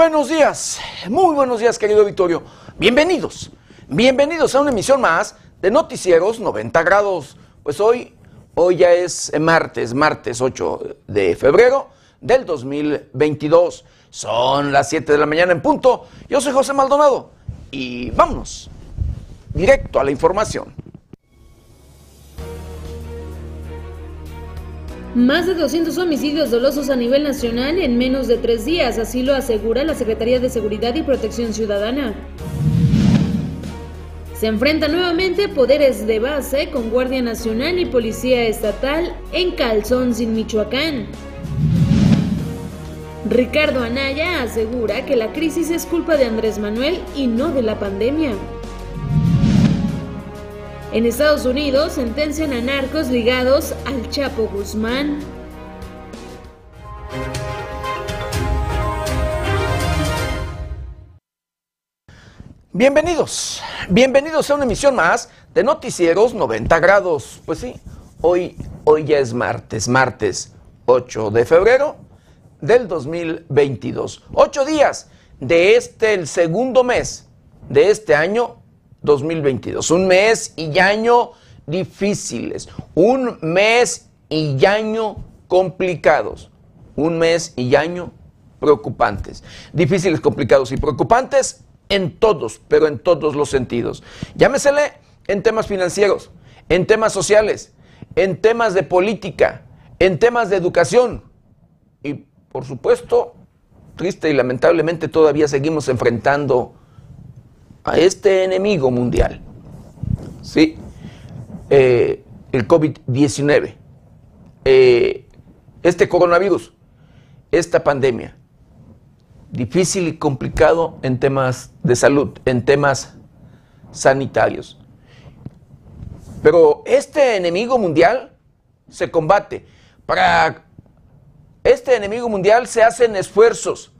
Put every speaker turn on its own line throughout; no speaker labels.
buenos días, muy buenos días querido Victorio. Bienvenidos, bienvenidos a una emisión más de Noticieros 90 grados. Pues hoy, hoy ya es martes, martes 8 de febrero del 2022. Son las 7 de la mañana en punto. Yo soy José Maldonado y vámonos directo a la información.
Más de 200 homicidios dolosos a nivel nacional en menos de tres días, así lo asegura la Secretaría de Seguridad y Protección Ciudadana. Se enfrentan nuevamente poderes de base con Guardia Nacional y Policía Estatal en Calzón, sin Michoacán. Ricardo Anaya asegura que la crisis es culpa de Andrés Manuel y no de la pandemia. En Estados Unidos sentencian a narcos ligados al Chapo Guzmán.
Bienvenidos, bienvenidos a una emisión más de Noticieros 90 grados. Pues sí, hoy, hoy ya es martes, martes 8 de febrero del 2022. Ocho días de este, el segundo mes de este año 2022. Un mes y año difíciles, un mes y año complicados, un mes y año preocupantes. Difíciles, complicados y preocupantes en todos, pero en todos los sentidos. Llámesele en temas financieros, en temas sociales, en temas de política, en temas de educación y, por supuesto, triste y lamentablemente todavía seguimos enfrentando a este enemigo mundial. Sí, eh, el COVID-19, eh, este coronavirus, esta pandemia, difícil y complicado en temas de salud, en temas sanitarios. Pero este enemigo mundial se combate. Para este enemigo mundial se hacen esfuerzos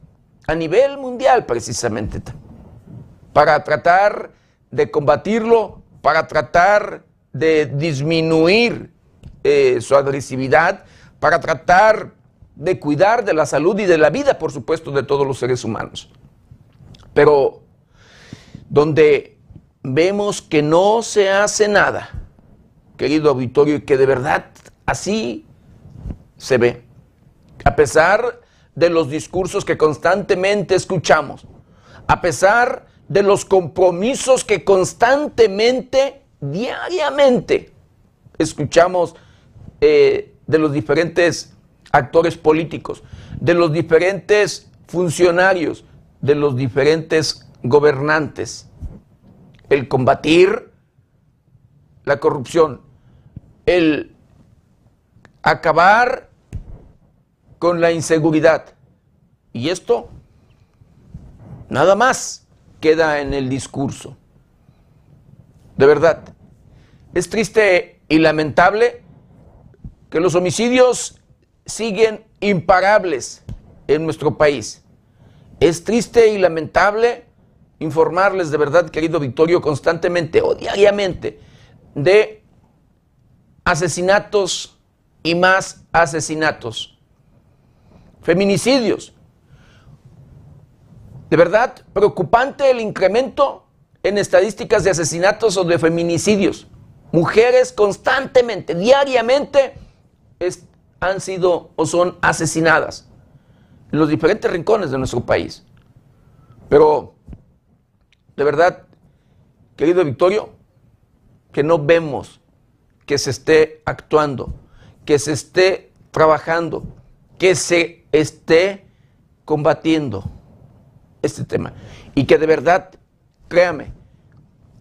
a nivel mundial precisamente para tratar de combatirlo, para tratar de disminuir eh, su agresividad, para tratar de cuidar de la salud y de la vida, por supuesto, de todos los seres humanos. Pero donde vemos que no se hace nada, querido auditorio, y que de verdad así se ve, a pesar de los discursos que constantemente escuchamos, a pesar de los compromisos que constantemente, diariamente, escuchamos eh, de los diferentes actores políticos, de los diferentes funcionarios, de los diferentes gobernantes. El combatir la corrupción, el acabar con la inseguridad. Y esto, nada más queda en el discurso. De verdad, es triste y lamentable que los homicidios siguen imparables en nuestro país. Es triste y lamentable informarles de verdad, querido Victorio, constantemente o diariamente de asesinatos y más asesinatos, feminicidios, de verdad, preocupante el incremento en estadísticas de asesinatos o de feminicidios. Mujeres constantemente, diariamente, han sido o son asesinadas en los diferentes rincones de nuestro país. Pero, de verdad, querido Victorio, que no vemos que se esté actuando, que se esté trabajando, que se esté combatiendo este tema. Y que de verdad, créame,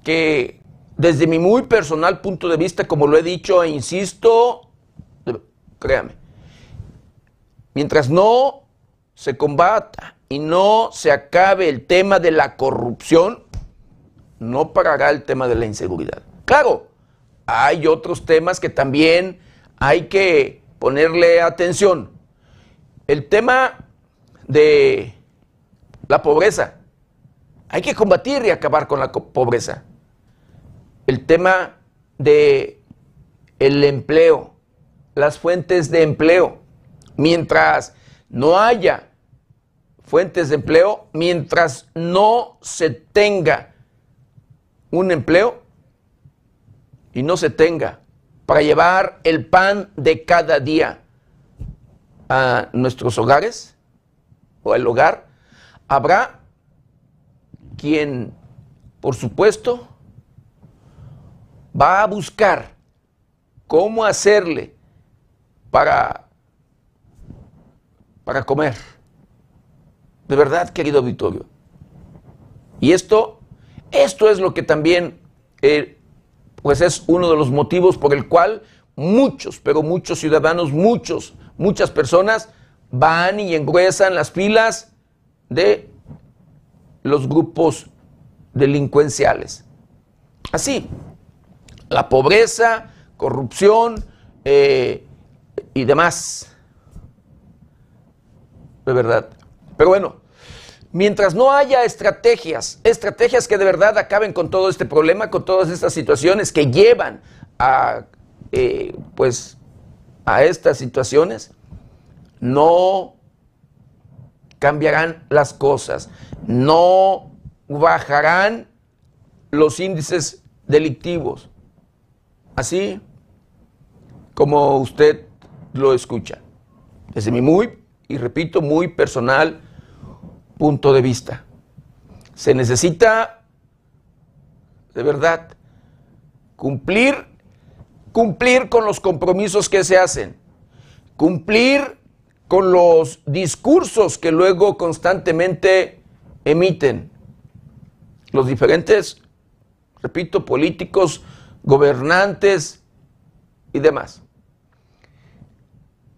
que desde mi muy personal punto de vista, como lo he dicho e insisto, créame, mientras no se combata y no se acabe el tema de la corrupción, no parará el tema de la inseguridad. Claro, hay otros temas que también hay que ponerle atención. El tema de la pobreza. Hay que combatir y acabar con la pobreza. El tema de el empleo, las fuentes de empleo. Mientras no haya fuentes de empleo mientras no se tenga un empleo y no se tenga para llevar el pan de cada día a nuestros hogares o al hogar, habrá quien, por supuesto, va a buscar cómo hacerle para, para comer. De verdad, querido auditorio. Y esto, esto es lo que también, eh, pues es uno de los motivos por el cual muchos, pero muchos ciudadanos, muchos, muchas personas van y engruesan las filas de los grupos delincuenciales. Así, la pobreza, corrupción eh, y demás. De verdad. Pero bueno, mientras no haya estrategias, estrategias que de verdad acaben con todo este problema, con todas estas situaciones que llevan a, eh, pues, a estas situaciones, no cambiarán las cosas, no bajarán los índices delictivos, así como usted lo escucha, desde mi muy, y repito, muy personal punto de vista. Se necesita, de verdad, cumplir, cumplir con los compromisos que se hacen, cumplir con los discursos que luego constantemente emiten los diferentes, repito, políticos, gobernantes y demás.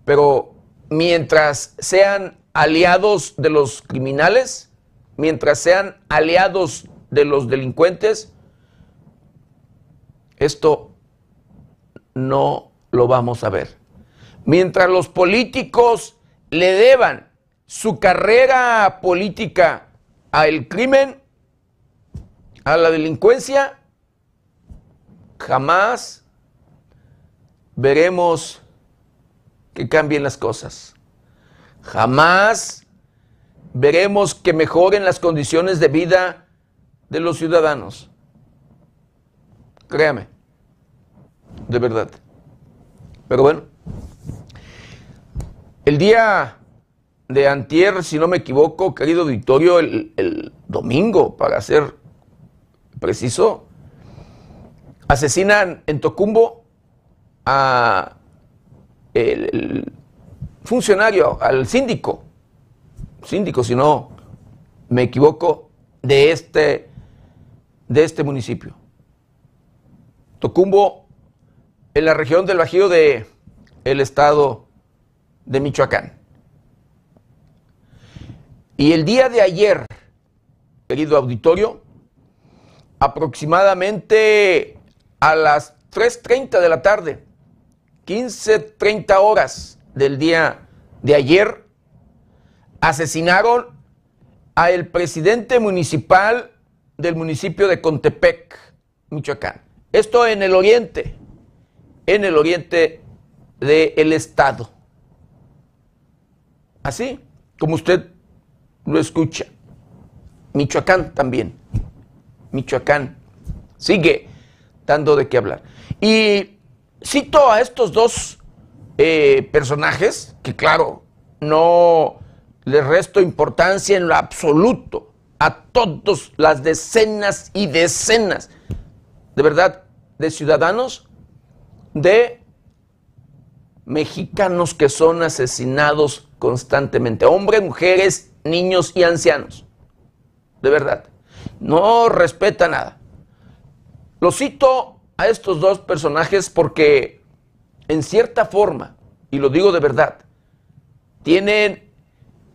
Pero mientras sean aliados de los criminales, mientras sean aliados de los delincuentes, esto no lo vamos a ver. Mientras los políticos le deban su carrera política al crimen, a la delincuencia, jamás veremos que cambien las cosas. Jamás veremos que mejoren las condiciones de vida de los ciudadanos. Créame, de verdad. Pero bueno, el día de antier, si no me equivoco, querido auditorio, el, domingo, para ser preciso, asesinan en Tocumbo a el funcionario, al síndico, síndico si no me equivoco, de este, de este municipio. Tocumbo, en la región del Bajío de el estado de Michoacán. Y el día de ayer, querido auditorio, aproximadamente a las 3.30 de la tarde, 15.30 horas, del día de ayer, asesinaron a el presidente municipal del municipio de Contepec, Michoacán. Esto en el oriente, en el oriente del estado. Así como usted lo escucha. Michoacán también. Michoacán sigue dando de qué hablar. Y cito a estos dos eh, personajes que, claro, no les resto importancia en lo absoluto a todas las decenas y decenas, de verdad, de ciudadanos, de mexicanos que son asesinados constantemente, hombres, mujeres, niños y ancianos, de verdad. No respeta nada. Lo cito a estos dos personajes porque en cierta forma, y lo digo de verdad, tienen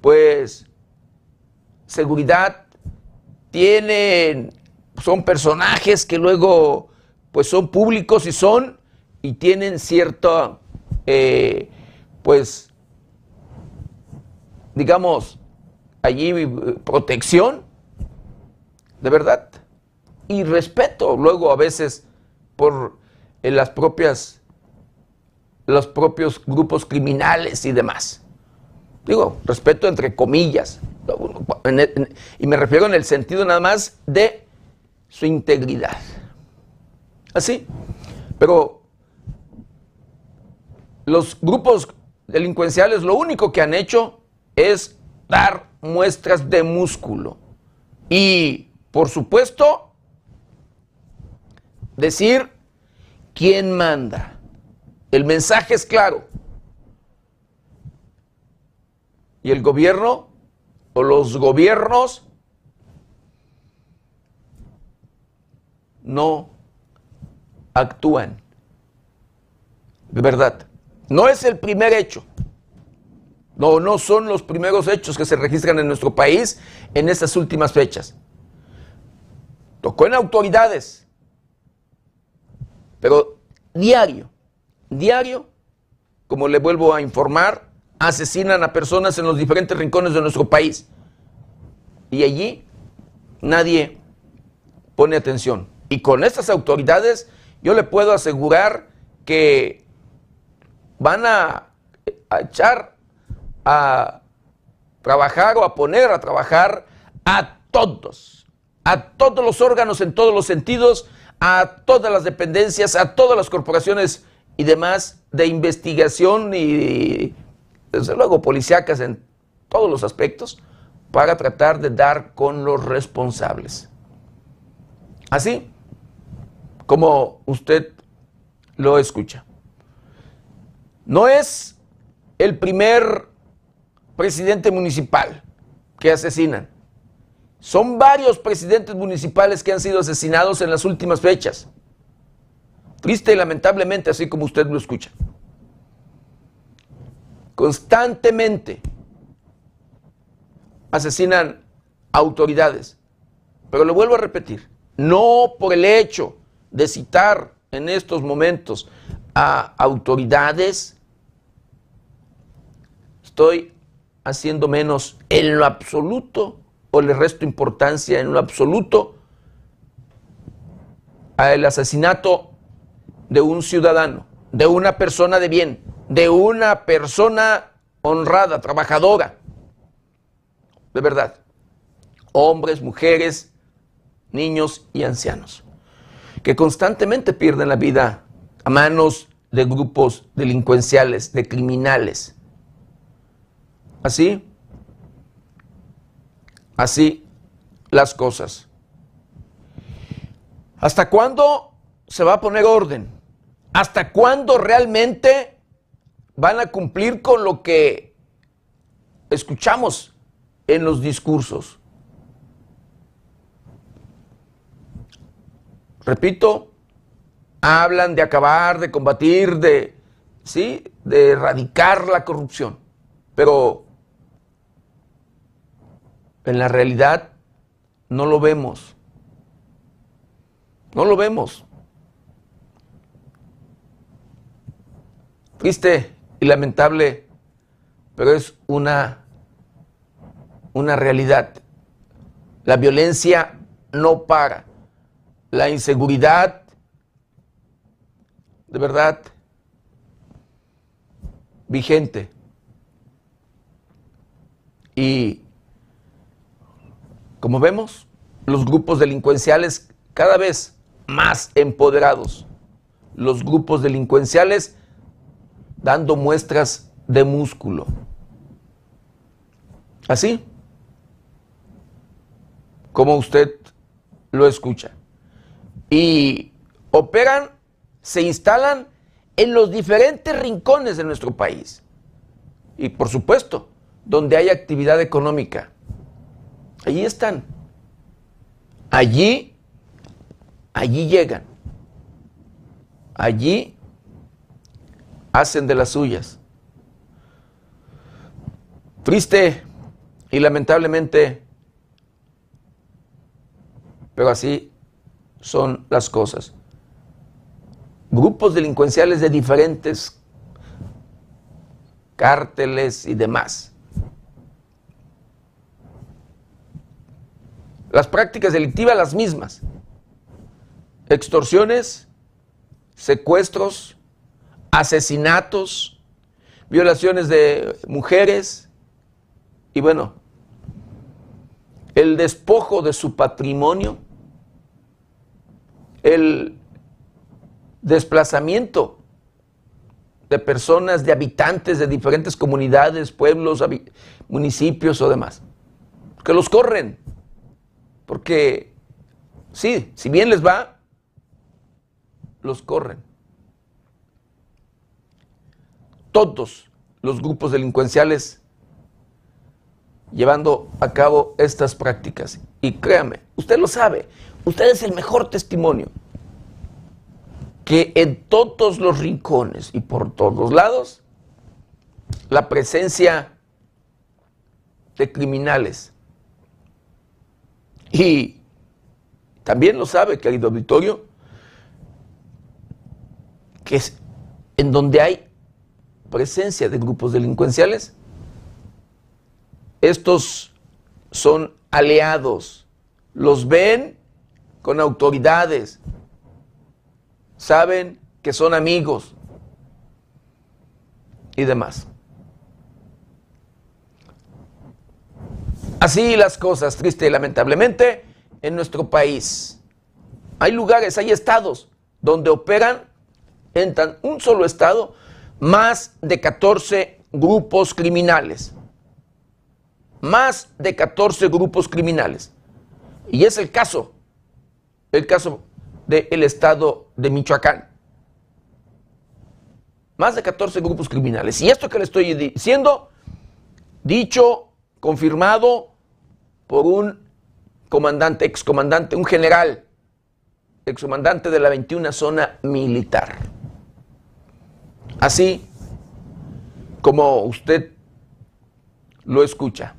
pues seguridad, tienen, son personajes que luego pues son públicos y son, y tienen cierta, eh, pues, digamos, allí eh, protección, de verdad, y respeto luego a veces por en las propias los propios grupos criminales y demás. Digo, respeto entre comillas. Y me refiero en el sentido nada más de su integridad. Así. Pero los grupos delincuenciales lo único que han hecho es dar muestras de músculo. Y, por supuesto, decir quién manda. El mensaje es claro. Y el gobierno o los gobiernos no actúan. De verdad. No es el primer hecho. No, no son los primeros hechos que se registran en nuestro país en estas últimas fechas. Tocó en autoridades, pero diario, diario, como le vuelvo a informar, asesinan a personas en los diferentes rincones de nuestro país. Y allí nadie pone atención. Y con estas autoridades yo le puedo asegurar que van a, echar a trabajar o a poner a trabajar a todos, a todos los órganos en todos los sentidos, a todas las dependencias, a todas las corporaciones y demás de investigación y desde luego policíacas en todos los aspectos para tratar de dar con los responsables. Así como usted lo escucha. No es el primer presidente municipal que asesinan. Son varios presidentes municipales que han sido asesinados en las últimas fechas. Triste y lamentablemente, así como usted lo escucha. Constantemente asesinan autoridades. Pero lo vuelvo a repetir, no por el hecho de citar en estos momentos a autoridades, estoy haciendo menos en lo absoluto o le resto importancia en lo absoluto al asesinato de un ciudadano, de una persona de bien, de una persona honrada, trabajadora, de verdad, hombres, mujeres, niños y ancianos, que constantemente pierden la vida a manos de grupos delincuenciales, de criminales. Así, así las cosas. ¿Hasta cuándo se va a poner orden? ¿Hasta cuándo realmente van a cumplir con lo que escuchamos en los discursos? Repito, hablan de acabar, de combatir, de, ¿sí? de erradicar la corrupción. Pero en la realidad no lo vemos. No lo vemos. Triste y lamentable, pero es una, una realidad. La violencia no para. La inseguridad, de verdad, vigente. Y como vemos, los grupos delincuenciales cada vez más empoderados. Los grupos delincuenciales dando muestras de músculo. Así como usted lo escucha. Y operan, se instalan en los diferentes rincones de nuestro país. Y por supuesto, donde hay actividad económica. Allí están. Allí, allí llegan. Allí hacen de las suyas. Triste y lamentablemente, pero así son las cosas. Grupos delincuenciales de diferentes cárteles y demás Las prácticas delictivas las mismas. Extorsiones, secuestros, asesinatos, violaciones de mujeres, Y bueno, el despojo de su patrimonio, el desplazamiento de personas, de habitantes de diferentes comunidades, pueblos, municipios o demás, que los corren, porque sí, si bien les va, los corren. Todos los grupos delincuenciales llevando a cabo estas prácticas. Y créame, usted lo sabe, usted es el mejor testimonio que en todos los rincones y por todos lados, la presencia de criminales. Y también lo sabe, querido auditorio, que es en donde hay presencia de grupos delincuenciales, estos son aliados, los ven con autoridades, saben que son amigos. Y demás. Así las cosas, triste y lamentablemente, en nuestro país. Hay lugares, hay estados donde operan en tan un solo estado más de 14 grupos criminales más de 14 grupos criminales. Y es el caso, el caso del estado de Michoacán. Más de 14 grupos criminales. Y esto que le estoy diciendo, dicho, confirmado por un comandante, excomandante, un general, excomandante de la 21 zona militar. Así como usted lo escucha.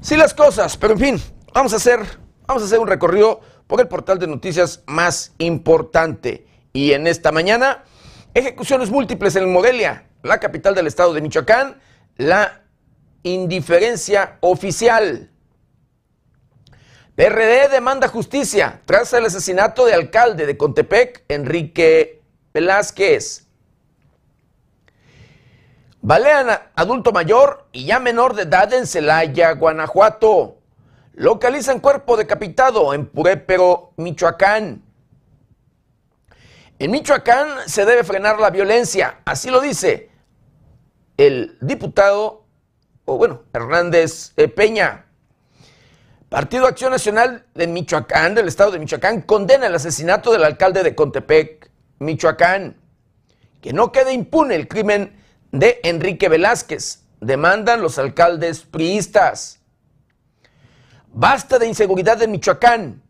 Sí las cosas, pero en fin, vamos a hacer, vamos a hacer un recorrido por el portal de noticias más importante. Y en esta mañana, ejecuciones múltiples en Morelia, la capital del estado de Michoacán, la indiferencia oficial. PRD demanda justicia tras el asesinato de alcalde de Contepec, Enrique Velázquez. Balean adulto mayor y ya menor de edad en Celaya, Guanajuato. Localizan cuerpo decapitado en Purépero, Michoacán. En Michoacán se debe frenar la violencia, así lo dice el diputado, o bueno, Hernández eh, Peña. Partido Acción Nacional de Michoacán, del estado de Michoacán, condena el asesinato del alcalde de Contepec, Michoacán. Que no quede impune el crimen de Enrique Velázquez. Demandan los alcaldes priistas. Basta de inseguridad en Michoacán,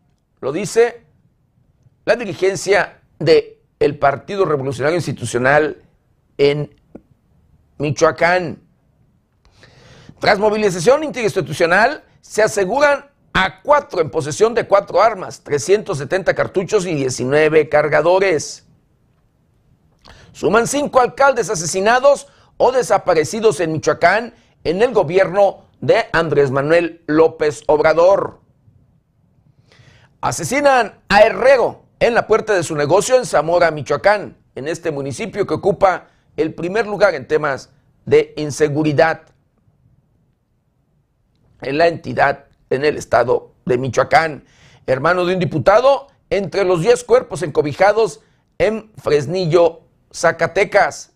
lo dice la dirigencia del el Partido Revolucionario Institucional en Michoacán. Tras movilización interinstitucional, se aseguran a cuatro en posesión de cuatro armas, 370 cartuchos y 19 cargadores. Suman cinco alcaldes asesinados o desaparecidos en Michoacán en el gobierno de Andrés Manuel López Obrador. Asesinan a Herrero en la puerta de su negocio en Zamora, Michoacán, en este municipio que ocupa el primer lugar en temas de inseguridad en la entidad en el estado de Michoacán. Hermano de un diputado, entre los 10 cuerpos encobijados en Fresnillo, Zacatecas.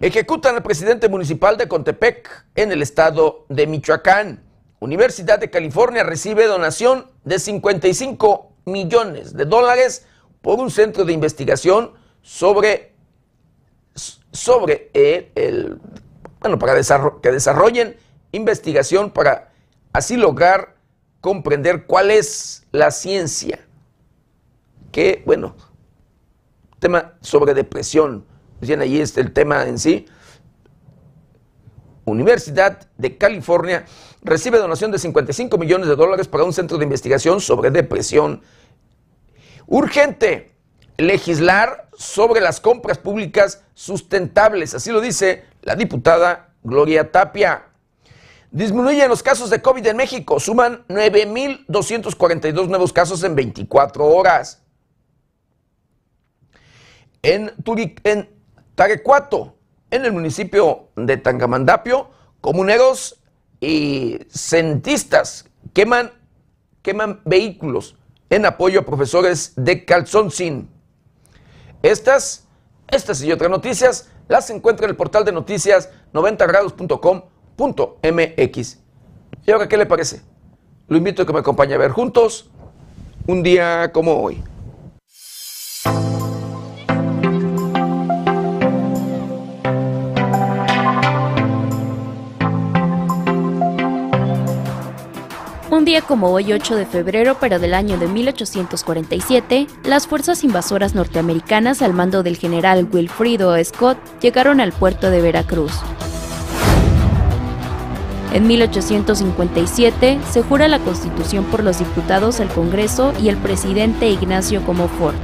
Ejecutan al presidente municipal de Contepec en el estado de Michoacán. Universidad de California recibe donación de 55 millones de dólares por un centro de investigación sobre, sobre el, bueno, para que desarrollen investigación para así lograr comprender cuál es la ciencia. Que, bueno, tema sobre depresión Decían ahí está el tema en sí. Universidad de California recibe donación de 55 millones de dólares para un centro de investigación sobre depresión. Urgente legislar sobre las compras públicas sustentables, así lo dice la diputada Gloria Tapia. Disminuyen los casos de COVID en México, suman 9.242 nuevos casos en 24 horas. En, en Tarecuato, en el municipio de Tangamandapio, comuneros y centistas queman, queman vehículos en apoyo a profesores de Calzoncín. Estas, estas y otras noticias las encuentra en el portal de noticias 90grados.com.mx. ¿Y ahora qué le parece? Lo invito a que me acompañe a ver juntos un día como hoy.
Un día como hoy, 8 de febrero, pero del año de 1847, las fuerzas invasoras norteamericanas al mando del general Wilfrido Scott llegaron al puerto de Veracruz. En 1857 se jura la Constitución por los diputados al Congreso y el presidente Ignacio Comonfort.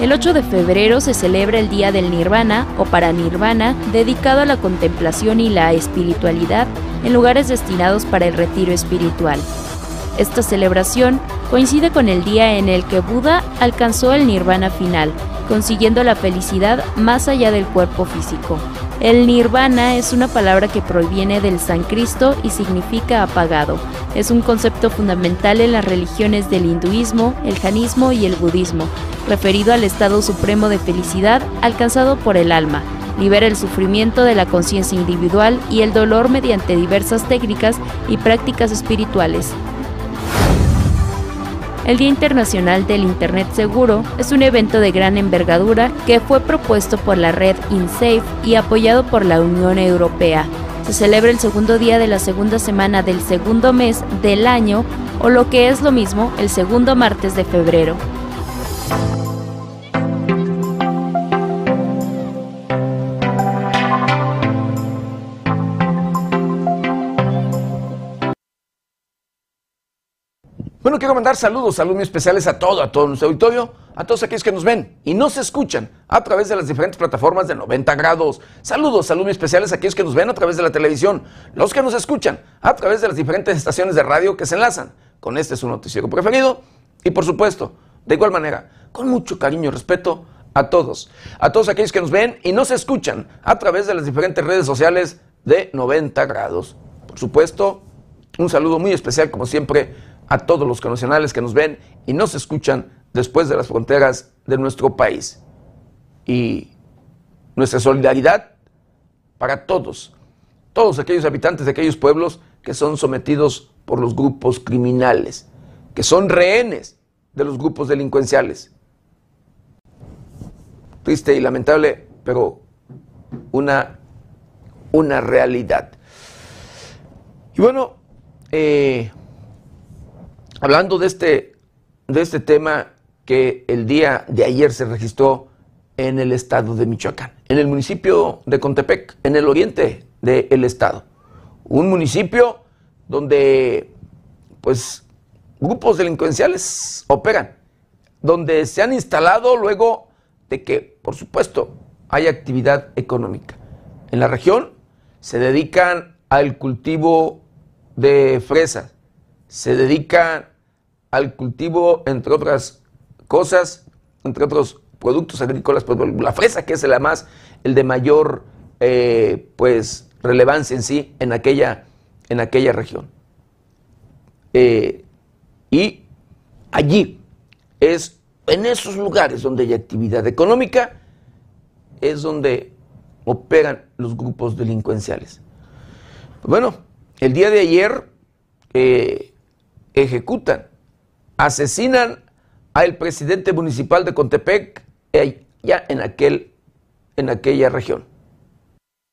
El 8 de febrero se celebra el Día del Nirvana o Paranirvana, dedicado a la contemplación y la espiritualidad en lugares destinados para el retiro espiritual. Esta celebración coincide con el día en el que Buda alcanzó el nirvana final, consiguiendo la felicidad más allá del cuerpo físico. El nirvana es una palabra que proviene del sánscrito y significa apagado. Es un concepto fundamental en las religiones del hinduismo, el janismo y el budismo, referido al estado supremo de felicidad alcanzado por el alma. Libera el sufrimiento de la conciencia individual y el dolor mediante diversas técnicas y prácticas espirituales. El Día Internacional del Internet Seguro es un evento de gran envergadura que fue propuesto por la red InSafe y apoyado por la Unión Europea. Se celebra el segundo día de la segunda semana del segundo mes del año o lo que es lo mismo el segundo martes de febrero.
Bueno, quiero mandar saludos, saludos muy especiales a todo, a todo nuestro auditorio, a todos aquellos que nos ven y nos escuchan a través de las diferentes plataformas de 90 grados. Saludos, saludos especiales a aquellos que nos ven a través de la televisión, los que nos escuchan a través de las diferentes estaciones de radio que se enlazan con este su noticiero preferido y por supuesto, de igual manera, con mucho cariño y respeto a todos, a todos aquellos que nos ven y nos escuchan a través de las diferentes redes sociales de 90 grados. Por supuesto, un saludo muy especial como siempre a todos los connacionales que nos ven y nos escuchan después de las fronteras de nuestro país. Y nuestra solidaridad para todos, todos aquellos habitantes de aquellos pueblos que son sometidos por los grupos criminales, que son rehenes de los grupos delincuenciales. Triste y lamentable, pero una, una realidad. Y bueno, eh, hablando de este, de este tema que el día de ayer se registró en el estado de Michoacán, en el municipio de Contepec, en el oriente del estado. Un municipio donde, pues, grupos delincuenciales operan, donde se han instalado luego de que, por supuesto, hay actividad económica. En la región se dedican al cultivo de fresas, se dedican al cultivo, entre otras cosas, entre otros productos agrícolas, pues la fresa, que es la más, el de mayor eh, pues, relevancia en sí en aquella, en aquella región. Eh, y allí es, en esos lugares donde hay actividad económica, es donde operan los grupos delincuenciales. Bueno, el día de ayer eh, ejecutan, asesinan al presidente municipal de Contepec eh, ya en, aquel, en aquella región.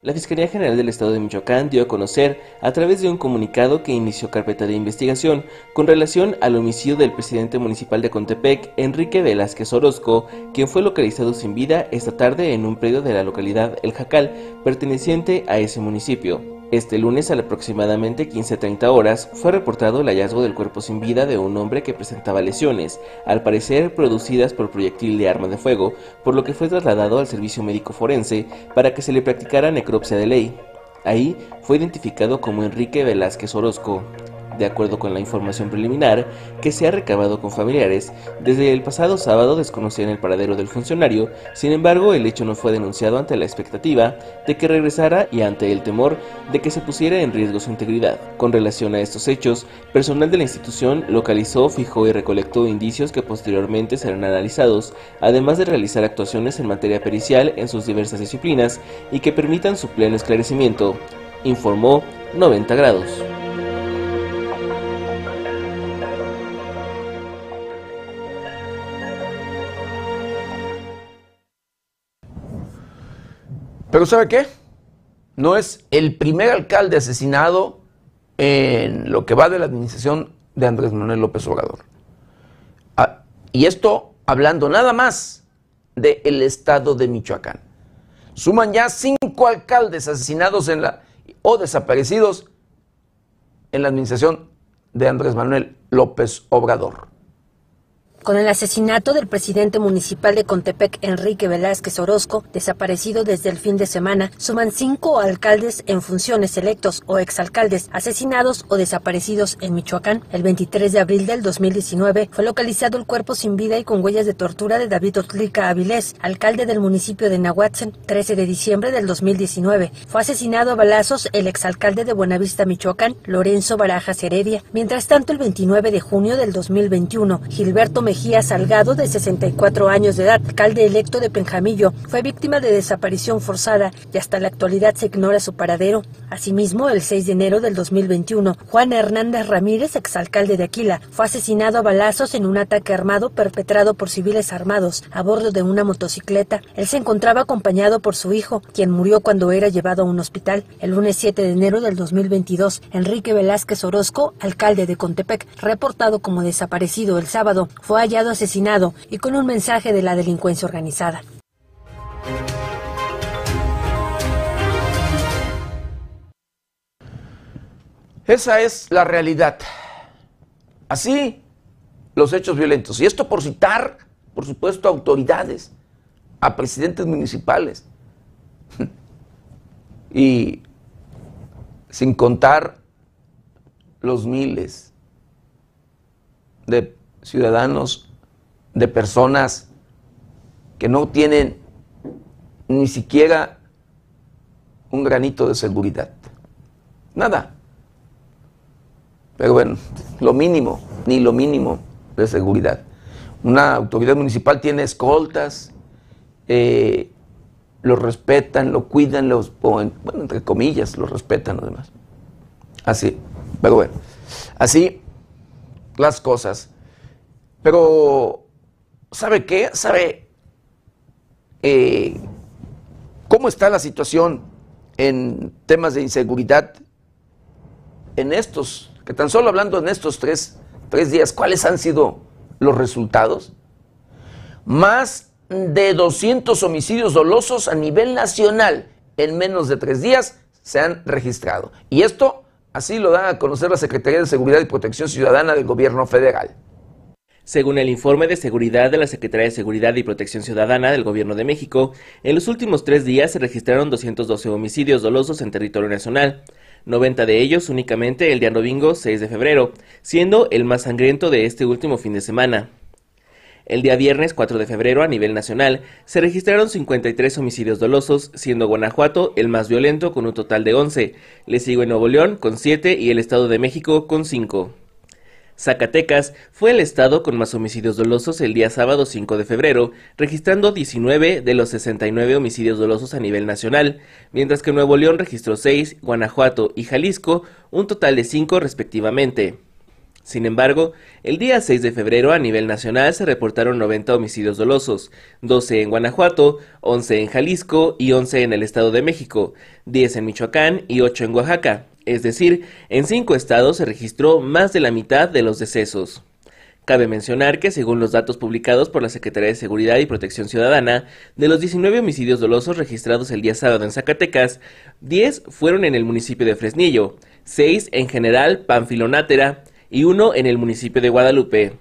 La Fiscalía General del Estado de Michoacán dio a conocer a través de un comunicado que inició carpeta de investigación con relación al homicidio del presidente municipal de Contepec, Enrique Velázquez Orozco, quien fue localizado sin vida esta tarde en un predio de la localidad El Jacal, perteneciente a ese municipio. Este lunes a aproximadamente 15.30 horas fue reportado el hallazgo del cuerpo sin vida de un hombre que presentaba lesiones, al parecer producidas por proyectil de arma de fuego, por lo que fue trasladado al servicio médico forense para que se le practicara necropsia de ley. Ahí fue identificado como Enrique Velázquez Orozco. De acuerdo con la información preliminar que se ha recabado con familiares, desde el pasado sábado desconocían el paradero del funcionario, sin embargo el hecho no fue denunciado ante la expectativa de que regresara y ante el temor de que se pusiera en riesgo su integridad. Con relación a estos hechos, personal de la institución localizó, fijó y recolectó indicios que posteriormente serán analizados, además de realizar actuaciones en materia pericial en sus diversas disciplinas y que permitan su pleno esclarecimiento, informó 90 grados.
Pero ¿sabe qué? No es el primer alcalde asesinado en lo que va de la administración de Andrés Manuel López Obrador. Ah, y esto hablando nada más del estado de Michoacán. Suman ya cinco alcaldes asesinados en la, o desaparecidos en la administración de Andrés Manuel López Obrador.
Con el asesinato del presidente municipal de Contepec, Enrique Velázquez Orozco, desaparecido desde el fin de semana, suman cinco alcaldes en funciones electos o exalcaldes asesinados o desaparecidos en Michoacán. El 23 de abril del 2019 fue localizado el cuerpo sin vida y con huellas de tortura de David Otlica Avilés, alcalde del municipio de Nahuatzen. 13 de diciembre del 2019 fue asesinado a balazos el exalcalde de Buenavista, Michoacán, Lorenzo Barajas Heredia. Mientras tanto, el 29 de junio del 2021, Gilberto Mejía Salgado, de 64 años de edad, alcalde electo de Penjamillo, fue víctima de desaparición forzada y hasta la actualidad se ignora su paradero. Asimismo, el 6 de enero del 2021, Juan Hernández Ramírez, exalcalde de Aquila, fue asesinado a balazos en un ataque armado perpetrado por civiles armados a bordo de una motocicleta. Él se encontraba acompañado por su hijo, quien murió cuando era llevado a un hospital. El lunes 7 de enero del 2022, Enrique Velázquez Orozco, alcalde de Contepec, reportado como desaparecido el sábado, fue hallado asesinado y con un mensaje de la delincuencia organizada.
Esa es la realidad. Así los hechos violentos. Y esto por citar, por supuesto, a autoridades, a presidentes municipales. y sin contar los miles de ciudadanos, de personas que no tienen ni siquiera un granito de seguridad. Nada. Pero bueno, lo mínimo, ni lo mínimo de seguridad. Una autoridad municipal tiene escoltas, eh, los respetan, lo cuidan, los bueno, entre comillas, los respetan los demás. Así, pero bueno, así las cosas. Pero, ¿sabe qué? ¿Sabe eh, cómo está la situación en temas de inseguridad en estos, que tan solo hablando en estos tres, tres días, cuáles han sido los resultados? Más de 200 homicidios dolosos a nivel nacional en menos de tres días se han registrado. Y esto así lo da a conocer la Secretaría de Seguridad y Protección Ciudadana del Gobierno Federal.
Según el informe de seguridad de la Secretaría de Seguridad y Protección Ciudadana del Gobierno de México, en los últimos tres días se registraron 212 homicidios dolosos en territorio nacional, 90 de ellos únicamente el de Bingo 6 de febrero, siendo el más sangriento de este último fin de semana. El día viernes 4 de febrero a nivel nacional se registraron 53 homicidios dolosos, siendo Guanajuato el más violento con un total de 11, le sigue Nuevo León con 7 y el Estado de México con 5. Zacatecas fue el estado con más homicidios dolosos el día sábado 5 de febrero, registrando 19 de los 69 homicidios dolosos a nivel nacional, mientras que Nuevo León registró 6, Guanajuato y Jalisco un total de 5 respectivamente. Sin embargo, el día 6 de febrero a nivel nacional se reportaron 90 homicidios dolosos, 12 en Guanajuato, 11 en Jalisco y 11 en el Estado de México, 10 en Michoacán y 8 en Oaxaca, es decir, en cinco estados se registró más de la mitad de los decesos. Cabe mencionar que, según los datos publicados por la Secretaría de Seguridad y Protección Ciudadana, de los 19 homicidios dolosos registrados el día sábado en Zacatecas, 10 fueron en el municipio de Fresnillo, 6 en general Panfilonátera y uno en el municipio de Guadalupe.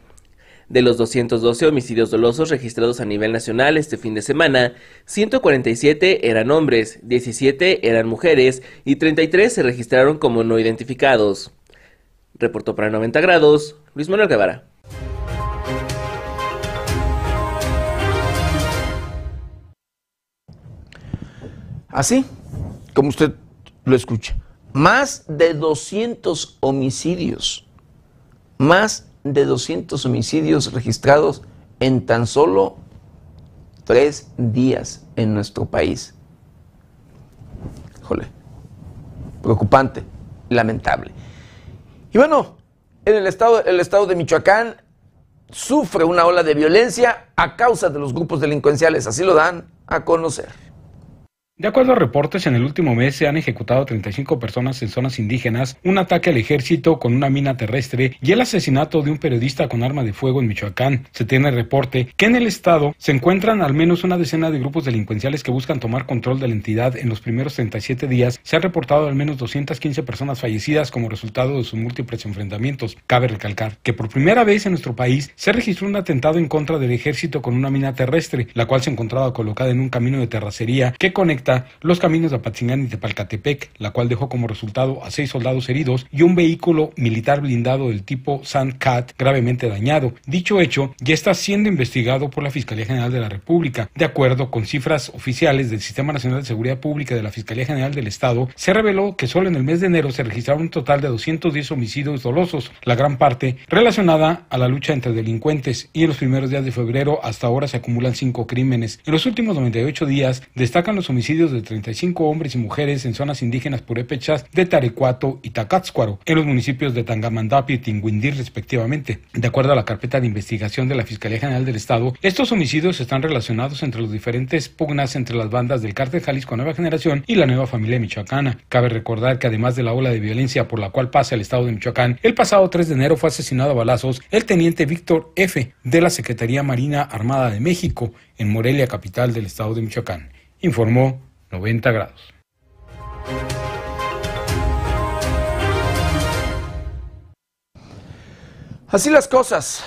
De los 212 homicidios dolosos registrados a nivel nacional este fin de semana, 147 eran hombres, 17 eran mujeres y 33 se registraron como no identificados. Reportó para 90 grados Luis Manuel Guevara.
Así como usted lo escucha, más de 200 homicidios, más de 200 homicidios registrados en tan solo tres días en nuestro país. Híjole, preocupante, lamentable. Y bueno, en el estado, el estado de Michoacán sufre una ola de violencia a causa de los grupos delincuenciales, así lo dan a conocer.
De acuerdo a reportes, en el último mes se han ejecutado 35 personas en zonas indígenas, un ataque al ejército con una mina terrestre y el asesinato de un periodista con arma de fuego en Michoacán. Se tiene reporte que en el estado se encuentran al menos una decena de grupos delincuenciales que buscan tomar control de la entidad. En los primeros 37 días se han reportado al menos 215 personas fallecidas como resultado de sus múltiples enfrentamientos. Cabe recalcar que por primera vez en nuestro país se registró un atentado en contra del ejército con una mina terrestre, la cual se encontraba colocada en un camino de terracería que conecta los caminos de Apatzingán y Tepalcatepec, la cual dejó como resultado a seis soldados heridos y un vehículo militar blindado del tipo Sandcat gravemente dañado. Dicho hecho ya está siendo investigado por la Fiscalía General de la República. De acuerdo con cifras oficiales del Sistema Nacional de Seguridad Pública de la Fiscalía General del Estado, se reveló que solo en el mes de enero se registraron un total de 210 homicidios dolosos, la gran parte relacionada a la lucha entre delincuentes, y en los primeros días de febrero hasta ahora se acumulan cinco crímenes. En los últimos 98 días destacan los homicidios de 35 hombres y mujeres en zonas indígenas purépechas de Tarecuato y Tacátzcuaro, en los municipios de Tangamandapi y Tinguindir, respectivamente. De acuerdo a la carpeta de investigación de la Fiscalía General del Estado, estos homicidios están relacionados entre los diferentes pugnas entre las bandas del Cártel Jalisco Nueva Generación y la nueva familia michoacana. Cabe recordar que además de la ola de violencia por la cual pasa el Estado de Michoacán, el pasado 3 de enero fue asesinado a balazos el teniente Víctor F. de la Secretaría Marina Armada de México en Morelia, capital del Estado de Michoacán informó 90 grados.
Así las cosas.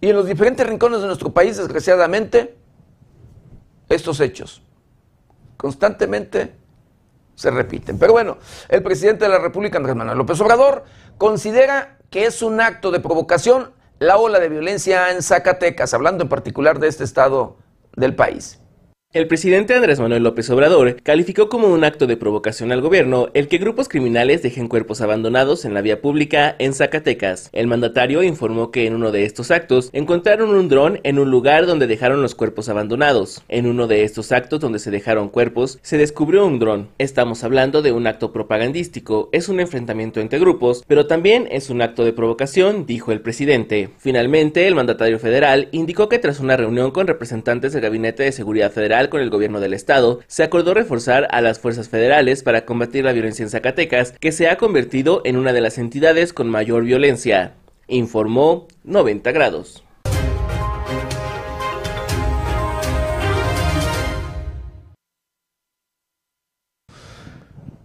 Y en los diferentes rincones de nuestro país, desgraciadamente, estos hechos constantemente se repiten. Pero bueno, el presidente de la República, Andrés Manuel López Obrador, considera que es un acto de provocación la ola de violencia en Zacatecas, hablando en particular de este estado del país.
El presidente Andrés Manuel López Obrador calificó como un acto de provocación al gobierno el que grupos criminales dejen cuerpos abandonados en la vía pública en Zacatecas. El mandatario informó que en uno de estos actos encontraron un dron en un lugar donde dejaron los cuerpos abandonados. En uno de estos actos donde se dejaron cuerpos se descubrió un dron. Estamos hablando de un acto propagandístico, es un enfrentamiento entre grupos, pero también es un acto de provocación, dijo el presidente. Finalmente, el mandatario federal indicó que tras una reunión con representantes del Gabinete de Seguridad Federal con el gobierno del estado, se acordó reforzar a las fuerzas federales para combatir la violencia en Zacatecas, que se ha convertido en una de las entidades con mayor violencia, informó 90 grados.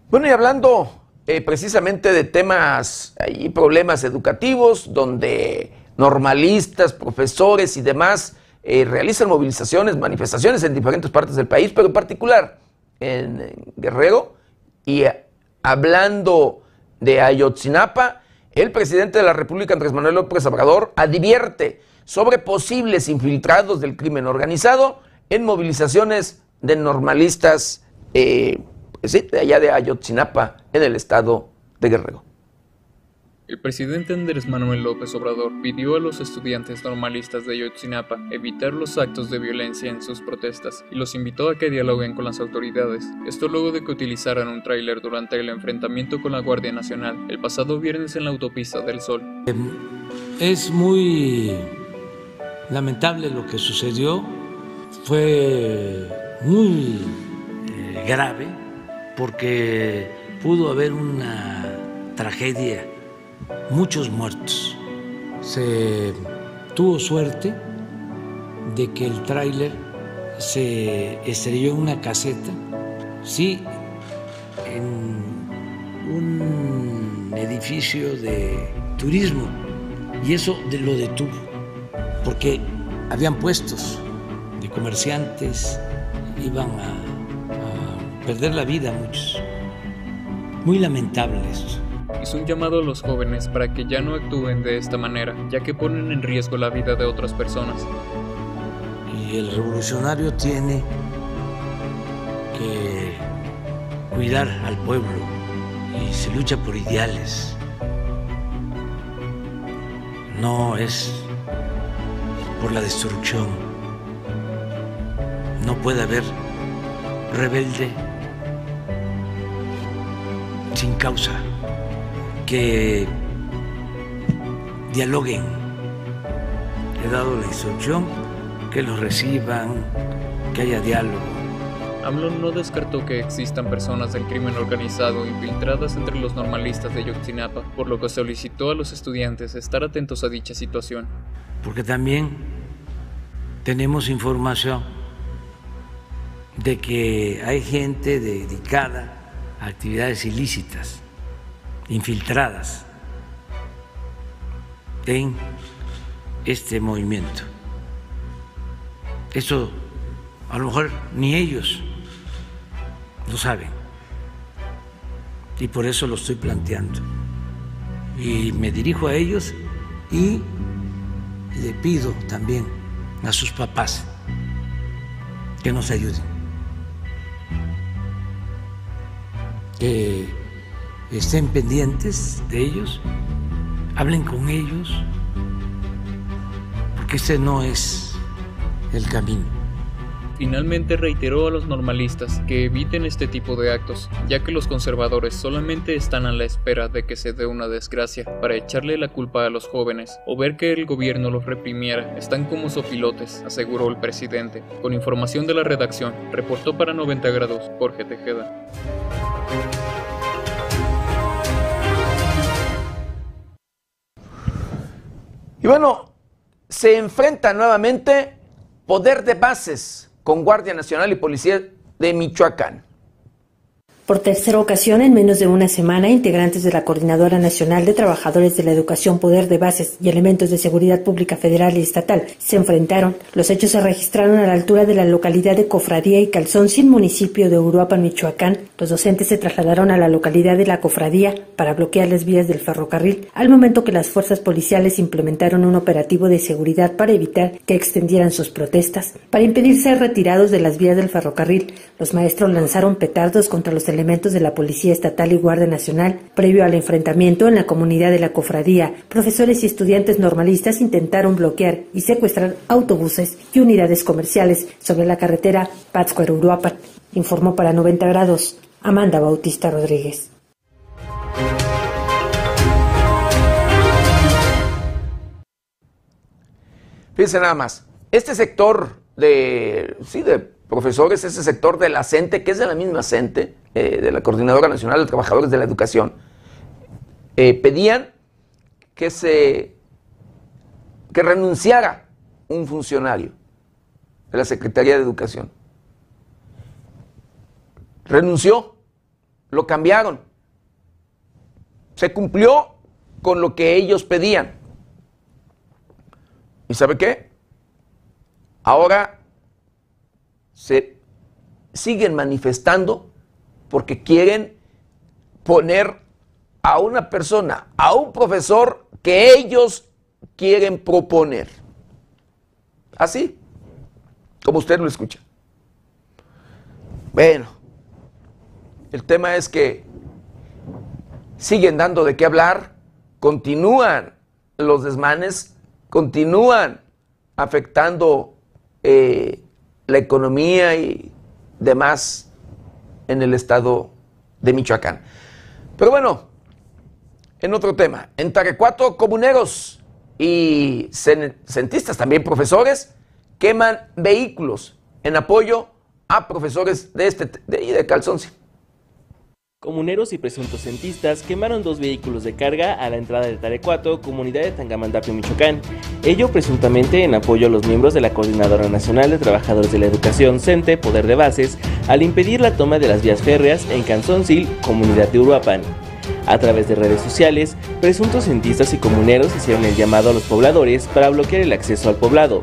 Bueno, y hablando eh, precisamente de temas y problemas educativos, donde normalistas, profesores y demás eh, realizan movilizaciones, manifestaciones en diferentes partes del país, pero en particular en, Guerrero. Y eh, hablando de Ayotzinapa, el presidente de la República, Andrés Manuel López Obrador, advierte sobre posibles infiltrados del crimen organizado en movilizaciones de normalistas eh, pues de allá de Ayotzinapa, en el estado de Guerrero.
El presidente Andrés Manuel López Obrador pidió a los estudiantes normalistas de Ayotzinapa evitar los actos de violencia en sus protestas y los invitó a que dialoguen con las autoridades. Esto luego de que utilizaran un tráiler durante el enfrentamiento con la Guardia Nacional el pasado viernes en la autopista del Sol.
Es muy lamentable lo que sucedió. Fue muy eh, grave porque pudo haber una tragedia muchos muertos. Se tuvo suerte de que el tráiler se estrelló en una caseta, sí, en un edificio de turismo, y eso lo detuvo, porque habían puestos de comerciantes, iban a, a perder la vida muchos. Muy lamentable esto.
Hizo un llamado a los jóvenes para que ya no actúen de esta manera, ya que ponen en riesgo la vida de otras personas.
Y el revolucionario tiene que cuidar al pueblo y se lucha por ideales. No es por la destrucción. No puede haber rebelde sin causa, que dialoguen. He dado la instrucción que los reciban, que haya diálogo.
AMLO no descartó que existan personas del crimen organizado infiltradas entre los normalistas de Yotzinapa, por lo que solicitó a los estudiantes estar atentos a dicha situación.
Porque también tenemos información de que hay gente dedicada a actividades ilícitas, infiltradas en este movimiento. Eso a lo mejor ni ellos lo saben y por eso lo estoy planteando. Y me dirijo a ellos y le pido también a sus papás que nos ayuden. Estén pendientes de ellos, hablen con ellos, porque ese no es el camino.
Finalmente reiteró a los normalistas que eviten este tipo de actos, ya que los conservadores solamente están a la espera de que se dé una desgracia para echarle la culpa a los jóvenes o ver que el gobierno los reprimiera. Están como sopilotes, aseguró el presidente. Con información de la redacción, reportó para 90 grados Jorge Tejeda.
Y bueno, se enfrenta nuevamente poder de bases con Guardia Nacional y Policía de Michoacán.
Por tercera ocasión en menos de una semana, integrantes de la Coordinadora Nacional de Trabajadores de la Educación, Poder de Bases y Elementos de Seguridad Pública Federal y Estatal se enfrentaron. Los hechos se registraron a la altura de la localidad de Cofradía y Calzón, sin municipio de Uruapan, Michoacán. Los docentes se trasladaron a la localidad de la Cofradía para bloquear las vías del ferrocarril, al momento que las fuerzas policiales implementaron un operativo de seguridad para evitar que extendieran sus protestas. Para impedir ser retirados de las vías del ferrocarril, los maestros lanzaron petardos contra los elementos de la Policía Estatal y Guardia Nacional. Previo al enfrentamiento en la comunidad de la cofradía, profesores y estudiantes normalistas intentaron bloquear y secuestrar autobuses y unidades comerciales sobre la carretera Pátzcuaro-Uruapan, informó para 90 grados Amanda Bautista Rodríguez.
Fíjense nada más, este sector de, sí, de profesores, ese sector de la que es de la misma CENTE, eh, de la Coordinadora Nacional de Trabajadores de la Educación, eh, pedían que se que renunciara un funcionario de la Secretaría de Educación. Renunció, lo cambiaron. Se cumplió con lo que ellos pedían. ¿Y sabe qué? Ahora se siguen manifestando porque quieren poner a una persona, a un profesor que ellos quieren proponer. Así, como usted lo escucha. Bueno, el tema es que siguen dando de qué hablar, continúan los desmanes, continúan afectando eh, la economía y demás en el estado de Michoacán. Pero bueno, en otro tema, en Tarecuato, comuneros y centistas, también profesores, queman vehículos en apoyo a profesores de este de, de Calzonce.
Comuneros y presuntos centistas quemaron dos vehículos de carga a la entrada de Tarecuato, comunidad de Tangamandapio, Michoacán. Ello presuntamente en apoyo a los miembros de la Coordinadora Nacional de Trabajadores de la Educación, CENTE, Poder de Bases, al impedir la toma de las vías férreas en Canzoncil, comunidad de Uruapan. A través de redes sociales, presuntos centistas y comuneros hicieron el llamado a los pobladores para bloquear el acceso al poblado.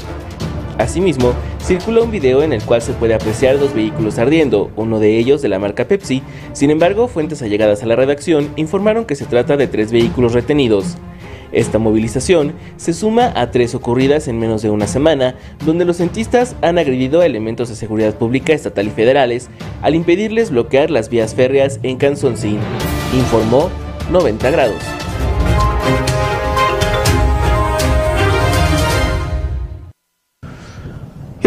Asimismo, circula un video en el cual se puede apreciar dos vehículos ardiendo, uno de ellos de la marca Pepsi. Sin embargo, fuentes allegadas a la redacción informaron que se trata de tres vehículos retenidos. Esta movilización se suma a tres ocurridas en menos de una semana, donde los cientistas han agredido a elementos de seguridad pública estatal y federales al impedirles bloquear las vías férreas en Cansoncín, informó 90 grados.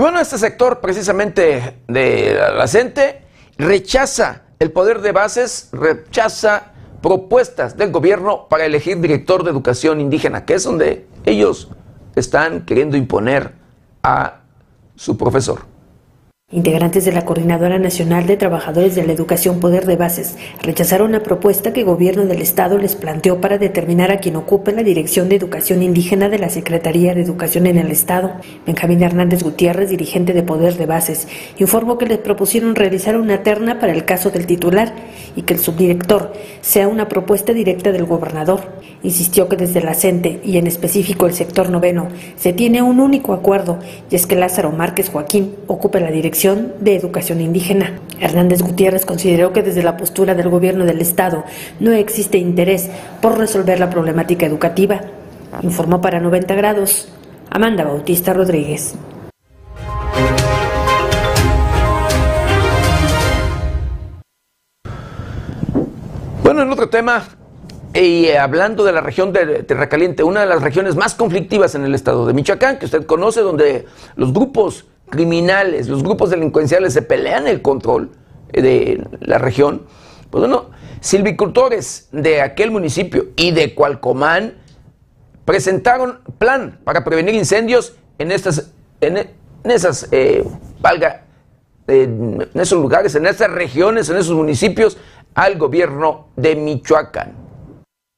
Bueno, este sector precisamente de la gente rechaza el poder de bases, rechaza propuestas del gobierno para elegir director de educación indígena, que es donde ellos están queriendo imponer a su profesor.
Integrantes de la Coordinadora Nacional de Trabajadores de la Educación Poder de Bases rechazaron la propuesta que el gobierno del Estado les planteó para determinar a quien ocupe la Dirección de Educación Indígena de la Secretaría de Educación en el Estado. Benjamín Hernández Gutiérrez, dirigente de Poder de Bases, informó que les propusieron realizar una terna para el caso del titular y que el subdirector sea una propuesta directa del gobernador. Insistió que desde la CENTE y en específico el sector noveno se tiene un único acuerdo y es que Lázaro Márquez Joaquín ocupe la dirección de Educación Indígena. Hernández Gutiérrez consideró que desde la postura del gobierno del Estado no existe interés por resolver la problemática educativa. Informó para 90 grados Amanda Bautista Rodríguez.
Bueno, en otro tema, y hablando de la región de Terracaliente, una de las regiones más conflictivas en el estado de Michoacán, que usted conoce, donde los grupos criminales, los grupos delincuenciales se pelean el control de la región. Pues bueno, silvicultores de aquel municipio y de Cualcomán presentaron plan para prevenir incendios en estas, en, esas, eh, valga, en esos lugares, en esas regiones, en esos municipios, al gobierno de Michoacán.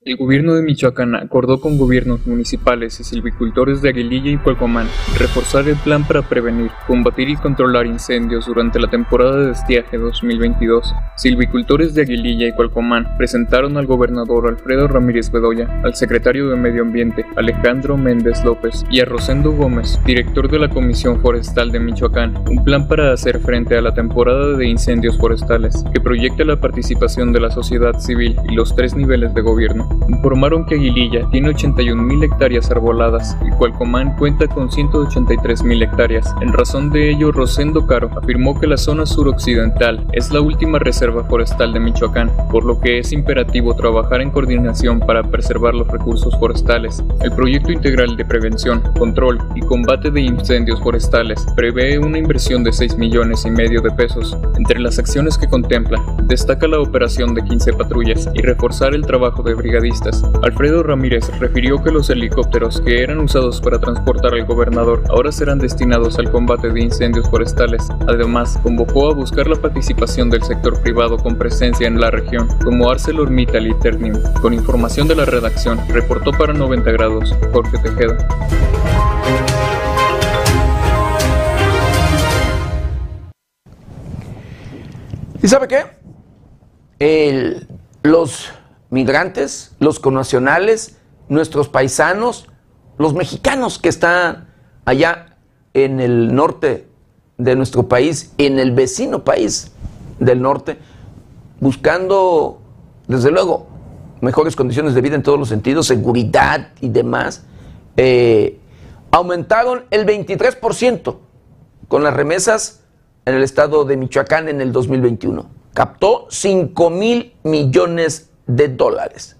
El gobierno de Michoacán acordó con gobiernos municipales y silvicultores de Aguililla y Cualcomán reforzar el plan para prevenir, combatir y controlar incendios durante la temporada de estiaje 2022. Silvicultores de Aguililla y Cualcomán presentaron al gobernador Alfredo Ramírez Bedoya, al secretario de Medio Ambiente Alejandro Méndez López y a Rosendo Gómez, director de la Comisión Forestal de Michoacán, un plan para hacer frente a la temporada de incendios forestales que proyecta la participación de la sociedad civil y los tres niveles de gobierno informaron que Aguililla tiene 81.000 hectáreas arboladas y Cualcomán cuenta con 183.000 hectáreas. En razón de ello, Rosendo Caro afirmó que la zona suroccidental es la última reserva forestal de Michoacán, por lo que es imperativo trabajar en coordinación para preservar los recursos forestales. El proyecto integral de prevención, control y combate de incendios forestales prevé una inversión de 6 millones y medio de pesos. Entre las acciones que contempla, destaca la operación de 15 patrullas y reforzar el trabajo de brigadistas Alfredo Ramírez refirió que los helicópteros que eran usados para transportar al gobernador ahora serán destinados al combate de incendios forestales. Además, convocó a buscar la participación del sector privado con presencia en la región, como ArcelorMittal y Ternium. Con información de la redacción, reportó para 90 grados Jorge Tejeda.
¿Y sabe qué? El, los migrantes, los connacionales, nuestros paisanos, los mexicanos que están allá en el norte de nuestro país, en el vecino país del norte, buscando, desde luego, mejores condiciones de vida en todos los sentidos, seguridad y demás, eh, aumentaron el 23% con las remesas en el estado de Michoacán en el 2021. Captó 5 mil millones de dólares.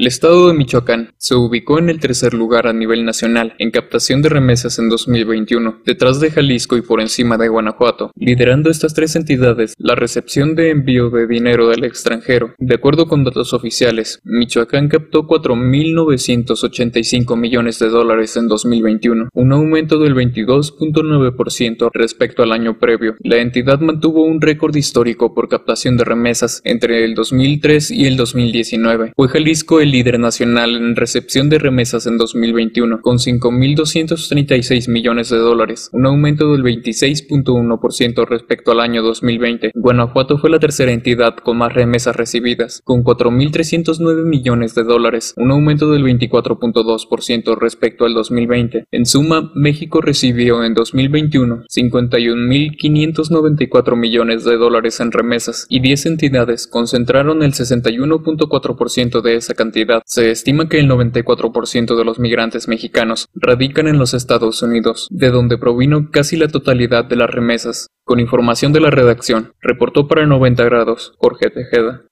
El estado de Michoacán se ubicó en el tercer lugar a nivel nacional en captación de remesas en 2021, detrás de Jalisco y por encima de Guanajuato, liderando estas tres entidades la recepción de envío de dinero del extranjero. De acuerdo con datos oficiales, Michoacán captó 4.985 millones de dólares en 2021, un aumento del 22.9% respecto al año previo. La entidad mantuvo un récord histórico por captación de remesas entre el 2003 y el 2019. Fue Jalisco el líder nacional en recepción de remesas en 2021, con 5.236 millones de dólares, un aumento del 26.1% respecto al año 2020. Guanajuato fue la tercera entidad con más remesas recibidas, con 4.309 millones de dólares, un aumento del 24.2% respecto al 2020. En suma, México recibió en 2021 51.594 millones de dólares en remesas y 10 entidades concentraron el 61.4% de esa cantidad. Se estima que el 94% de los migrantes mexicanos radican en los Estados Unidos, de donde provino casi la totalidad de las remesas. Con información de la redacción, reportó para 90 grados Jorge Tejeda.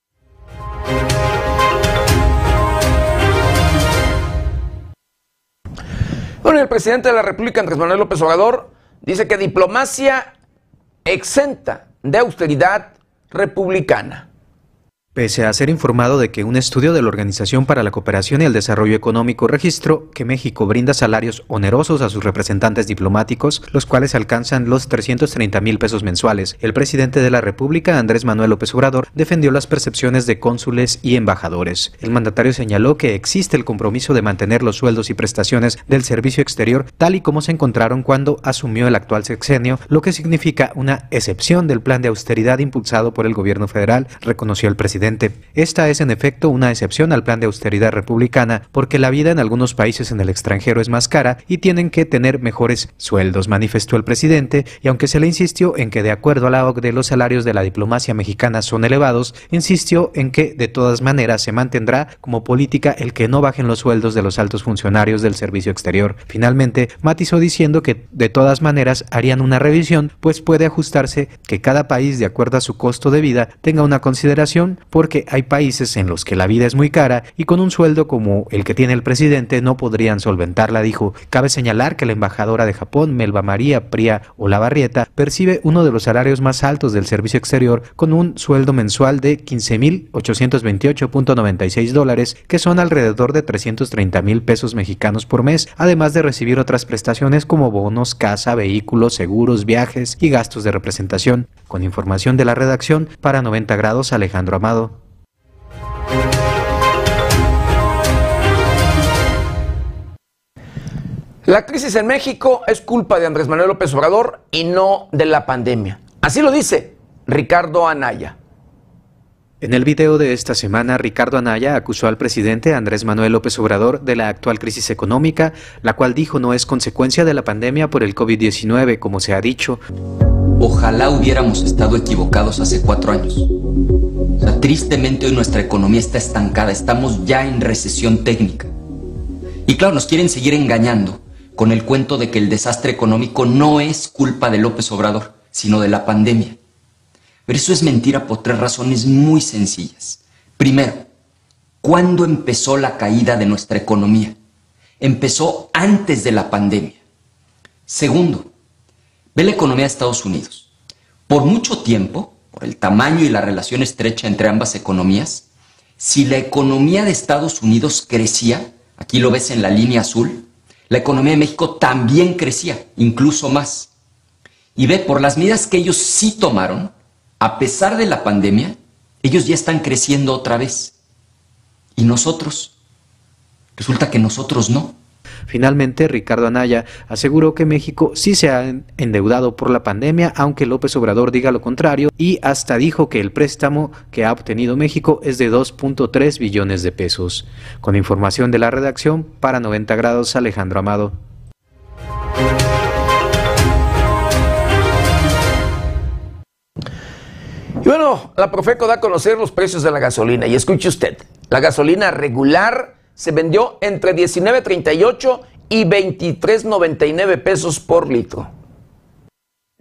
Bueno, el presidente de la República, Andrés Manuel López Obrador, dice que diplomacia exenta de austeridad republicana.
Pese a ser informado de que un estudio de la Organización para la Cooperación y el Desarrollo Económico registró que México brinda salarios onerosos a sus representantes diplomáticos, los cuales alcanzan los 330 mil pesos mensuales, el presidente de la República, Andrés Manuel López Obrador, defendió las percepciones de cónsules y embajadores. El mandatario señaló que existe el compromiso de mantener los sueldos y prestaciones del servicio exterior tal y como se encontraron cuando asumió el actual sexenio, lo que significa una excepción del plan de austeridad impulsado por el gobierno federal, reconoció el presidente. Esta es en efecto una excepción al plan de austeridad republicana porque la vida en algunos países en el extranjero es más cara y tienen que tener mejores sueldos, manifestó el presidente, y aunque se le insistió en que de acuerdo a la OCDE los salarios de la diplomacia mexicana son elevados, insistió en que de todas maneras se mantendrá como política el que no bajen los sueldos de los altos funcionarios del servicio exterior. Finalmente, matizó diciendo que de todas maneras harían una revisión, pues puede ajustarse que cada país de acuerdo a su costo de vida tenga una consideración porque hay países en los que la vida es muy cara y con un sueldo como el que tiene el presidente no podrían solventarla, dijo. Cabe señalar que la embajadora de Japón, Melba María Pría Olavarrieta, percibe uno de los salarios más altos del servicio exterior con un sueldo mensual de 15.828.96 dólares, que son alrededor de 330 mil pesos mexicanos por mes, además de recibir otras prestaciones como bonos, casa, vehículos, seguros, viajes y gastos de representación. Con información de la redacción, para 90 grados Alejandro Amado.
La crisis en México es culpa de Andrés Manuel López Obrador y no de la pandemia. Así lo dice Ricardo Anaya.
En el video de esta semana, Ricardo Anaya acusó al presidente Andrés Manuel López Obrador de la actual crisis económica, la cual dijo no es consecuencia de la pandemia por el COVID-19, como se ha dicho.
Ojalá hubiéramos estado equivocados hace cuatro años. O sea, tristemente hoy nuestra economía está estancada, estamos ya en recesión técnica. Y claro, nos quieren seguir engañando con el cuento de que el desastre económico no es culpa de López Obrador, sino de la pandemia. Pero eso es mentira por tres razones muy sencillas. Primero, ¿cuándo empezó la caída de nuestra economía? Empezó antes de la pandemia. Segundo, ve la economía de Estados Unidos. Por mucho tiempo, por el tamaño y la relación estrecha entre ambas economías, si la economía de Estados Unidos crecía, aquí lo ves en la línea azul, la economía de México también crecía, incluso más. Y ve, por las medidas que ellos sí tomaron, a pesar de la pandemia, ellos ya están creciendo otra vez. ¿Y nosotros? Resulta que nosotros no.
Finalmente, Ricardo Anaya aseguró que México sí se ha endeudado por la pandemia, aunque López Obrador diga lo contrario, y hasta dijo que el préstamo que ha obtenido México es de 2.3 billones de pesos. Con información de la redacción, para 90 grados, Alejandro Amado.
Y bueno, la Profeco da a conocer los precios de la gasolina. Y escuche usted, la gasolina regular se vendió entre 19.38 y 23.99 pesos por litro.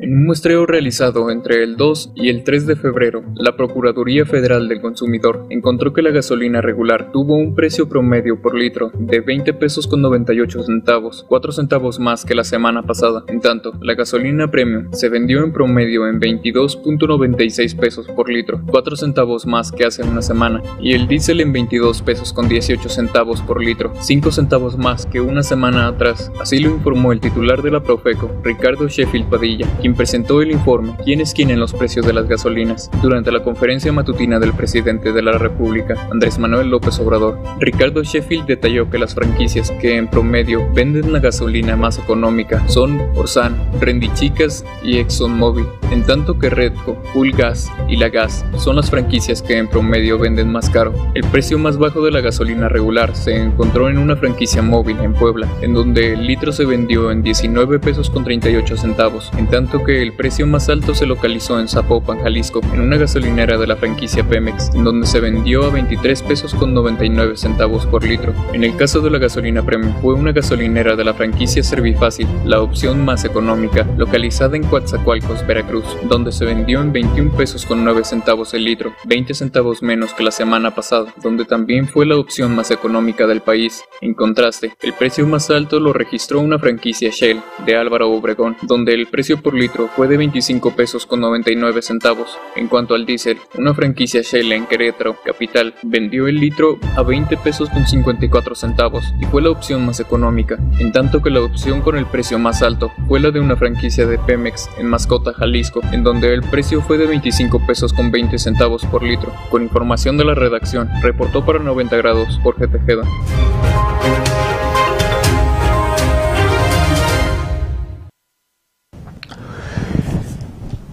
En un muestreo realizado entre el 2 y el 3 de febrero, la Procuraduría Federal del Consumidor encontró que la gasolina regular tuvo un precio promedio por litro de 20 pesos con 98 centavos, 4 centavos más que la semana pasada. En tanto, la gasolina premium se vendió en promedio en 22.96 pesos por litro, 4 centavos más que hace una semana, y el diésel en 22 pesos con 18 centavos por litro, 5 centavos más que una semana atrás. Así lo informó el titular de la Profeco, Ricardo Sheffield Padilla, presentó el informe ¿Quién es quién en los precios de las gasolinas? durante la conferencia matutina del presidente de la República, Andrés Manuel López Obrador. Ricardo Sheffield detalló que las franquicias que en promedio venden la gasolina más económica son Orsan, Rendichicas y ExxonMobil, en tanto que Redco, Full Gas y La Gas son las franquicias que en promedio venden más caro. El precio más bajo de la gasolina regular se encontró en una franquicia móvil en Puebla, en donde el litro se vendió en 19 pesos con 38 centavos, en tanto que el precio más alto se localizó en Zapopan, Jalisco, en una gasolinera de la franquicia Pemex, en donde se vendió a 23 pesos con 99 centavos por litro. En el caso de la gasolina premium, fue una gasolinera de la franquicia Servifácil, la opción más económica, localizada en Coatzacoalcos, Veracruz, donde se vendió en 21 pesos con 9 centavos el litro, 20 centavos menos que la semana pasada, donde también fue la opción más económica del país. En contraste, el precio más alto lo registró una franquicia Shell de Álvaro Obregón, donde el precio por litro fue de 25 pesos con 99 centavos. En cuanto al diésel, una franquicia Shell en Querétaro, capital, vendió el litro a 20 pesos con 54 centavos y fue la opción más económica, en tanto que la opción con el precio más alto fue la de una franquicia de Pemex en Mascota, Jalisco, en donde el precio fue de 25 pesos con 20 centavos por litro. Con información de la redacción, reportó para 90 grados Jorge Tejeda.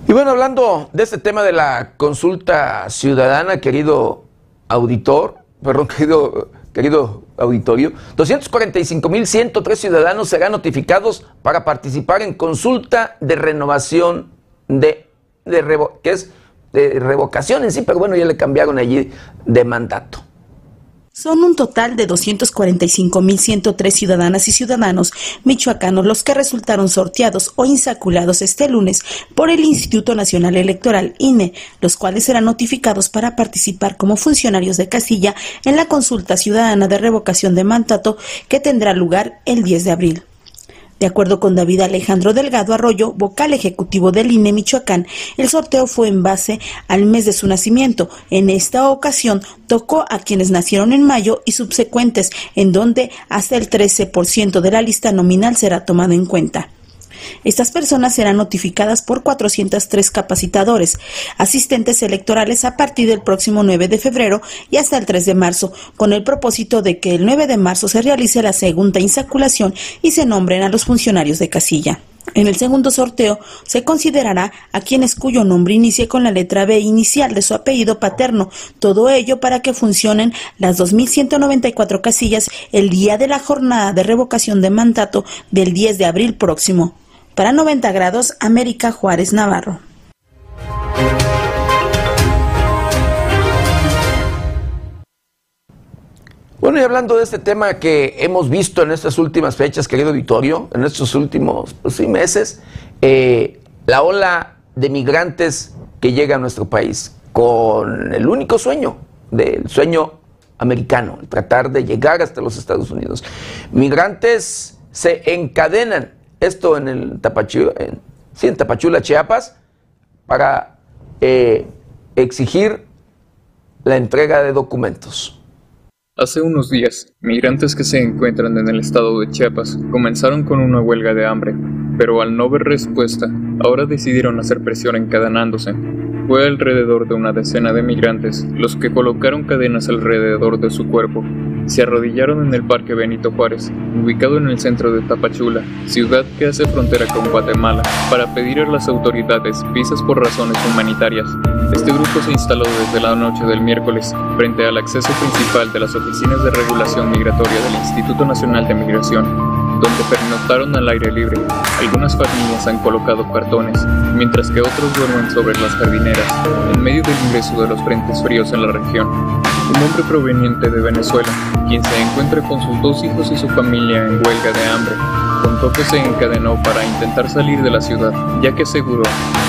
Y bueno, hablando de este tema de la consulta ciudadana, querido auditor, perdón, querido, querido auditorio, 245.103 ciudadanos serán notificados para participar en consulta de renovación de, de que es de revocación en sí, pero bueno, ya le cambiaron allí de mandato.
Son un total de 245.103 ciudadanas y ciudadanos michoacanos los que resultaron sorteados o insaculados este lunes por el Instituto Nacional Electoral INE, los cuales serán notificados para participar como funcionarios de casilla en la consulta ciudadana de revocación de mandato que tendrá lugar el 10 de abril. De acuerdo con David Alejandro Delgado Arroyo, vocal ejecutivo del INE Michoacán, el sorteo fue en base al mes de su nacimiento. En esta ocasión tocó a quienes nacieron en mayo y subsecuentes, en donde hasta el 13% de la lista nominal será tomado en cuenta. Estas personas serán notificadas por 403 capacitadores, asistentes electorales a partir del próximo 9 de febrero y hasta el 3 de marzo, con el propósito de que el 9 de marzo se realice la segunda insaculación y se nombren a los funcionarios de casilla. En el segundo sorteo se considerará a quienes cuyo nombre inicie con la letra B inicial de su apellido paterno, todo ello para que funcionen las 2.194 casillas el día de la jornada de revocación de mandato del 10 de abril próximo. Para 90 grados, América Juárez Navarro.
Bueno, y hablando de este tema que hemos visto en estas últimas fechas, querido auditorio, en estos últimos pues meses, eh, la ola de migrantes que llega a nuestro país con el único sueño, del sueño americano, tratar de llegar hasta los Estados Unidos. Migrantes se encadenan esto en el Tapachula, en, Tapachula, Chiapas, para eh, exigir la entrega de documentos.
Hace unos días, migrantes que se encuentran en el estado de Chiapas comenzaron con una huelga de hambre, pero al no ver respuesta, ahora decidieron hacer presión encadenándose. Fue alrededor de una decena de migrantes los que colocaron cadenas alrededor de su cuerpo se arrodillaron en el Parque Benito Juárez, ubicado en el centro de Tapachula, ciudad que hace frontera con Guatemala, para pedir a las autoridades visas por razones humanitarias. Este grupo se instaló desde la noche del miércoles frente al acceso principal de las oficinas de regulación migratoria del Instituto Nacional de Migración, donde pernoctaron al aire libre. Algunas familias han colocado cartones, mientras que otros duermen sobre las jardineras, en medio del ingreso de los frentes fríos en la región. Un hombre proveniente de Venezuela, quien se encuentra con sus dos hijos y su familia en huelga de hambre, contó que se encadenó para intentar salir de la ciudad, ya que aseguró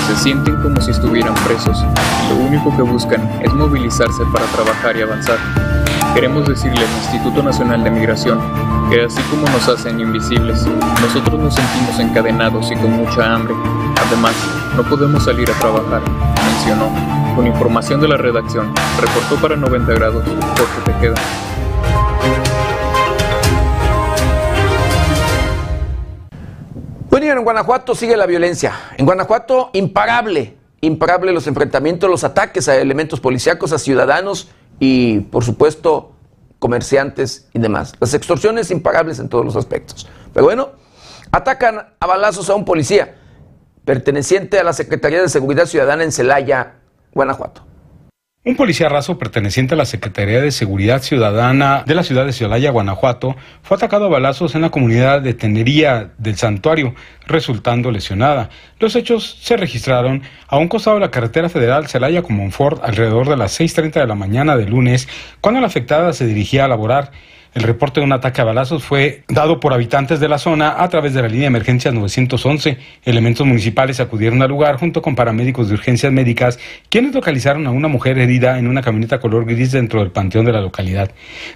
se sienten como si estuvieran presos y lo único que buscan es movilizarse para trabajar y avanzar. Queremos decirle al Instituto Nacional de Migración que así como nos hacen invisibles, nosotros nos sentimos encadenados y con mucha hambre. Además, no podemos salir a trabajar, mencionó. Con información de la redacción, reportó para 90 grados, Jorge Tejeda.
Bueno, en Guanajuato sigue la violencia. En Guanajuato, imparable, imparable los enfrentamientos, los ataques a elementos policíacos, a ciudadanos y, por supuesto, comerciantes y demás. Las extorsiones imparables en todos los aspectos. Pero bueno, atacan a balazos a un policía perteneciente a la Secretaría de Seguridad Ciudadana en Celaya, Guanajuato.
Un policía raso perteneciente a la Secretaría de Seguridad Ciudadana de la ciudad de Celaya, Guanajuato, fue atacado a balazos en la comunidad de Tenería del Santuario, resultando lesionada. Los hechos se registraron a un costado de la carretera federal Celaya con Monfort alrededor de las 6.30 de la mañana de lunes, cuando la afectada se dirigía a laborar. El reporte de un ataque a balazos fue dado por habitantes de la zona a través de la línea de emergencias 911. Elementos municipales acudieron al lugar junto con paramédicos de urgencias médicas, quienes localizaron a una mujer herida en una camioneta color gris dentro del panteón de la localidad.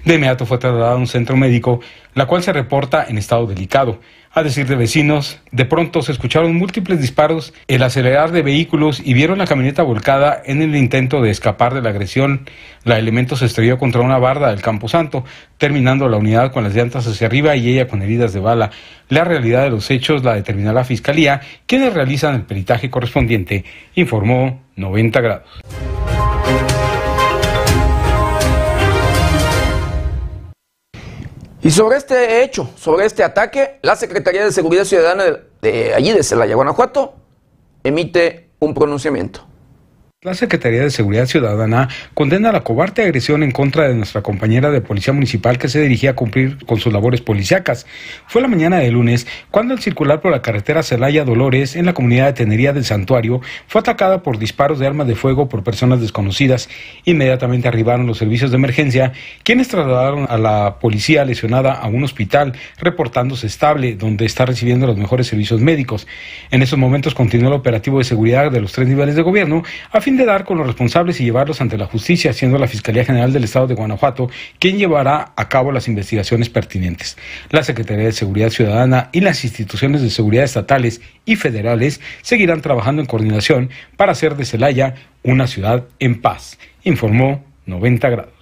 De inmediato fue trasladada a un centro médico, la cual se reporta en estado delicado. A decir de vecinos, de pronto se escucharon múltiples disparos, el acelerar de vehículos y vieron la camioneta volcada en el intento de escapar de la agresión. La elemento se estrelló contra una barda del Camposanto, terminando la unidad con las llantas hacia arriba y ella con heridas de bala. La realidad de los hechos la determinó la Fiscalía, quienes realizan el peritaje correspondiente, informó 90 grados.
Y sobre este hecho, sobre este ataque, la Secretaría de Seguridad Ciudadana de, allí de Celaya, Guanajuato, emite un pronunciamiento.
La Secretaría de Seguridad Ciudadana condena la cobarde agresión en contra de nuestra compañera de policía municipal que se dirigía a cumplir con sus labores policíacas. Fue la mañana de lunes cuando al circular por la carretera Celaya Dolores en la comunidad de Tenería del Santuario fue atacada por disparos de armas de fuego por personas desconocidas. Inmediatamente arribaron los servicios de emergencia, quienes trasladaron a la policía lesionada a un hospital, reportándose estable, donde está recibiendo los mejores servicios médicos. En esos momentos continuó el operativo de seguridad de los tres niveles de gobierno a fin de dar con los responsables y llevarlos ante la justicia, siendo la Fiscalía General del Estado de Guanajuato quien llevará a cabo las investigaciones pertinentes. La Secretaría de Seguridad Ciudadana y las instituciones de seguridad estatales y federales seguirán trabajando en coordinación para hacer de Celaya una ciudad en paz, informó 90 grados.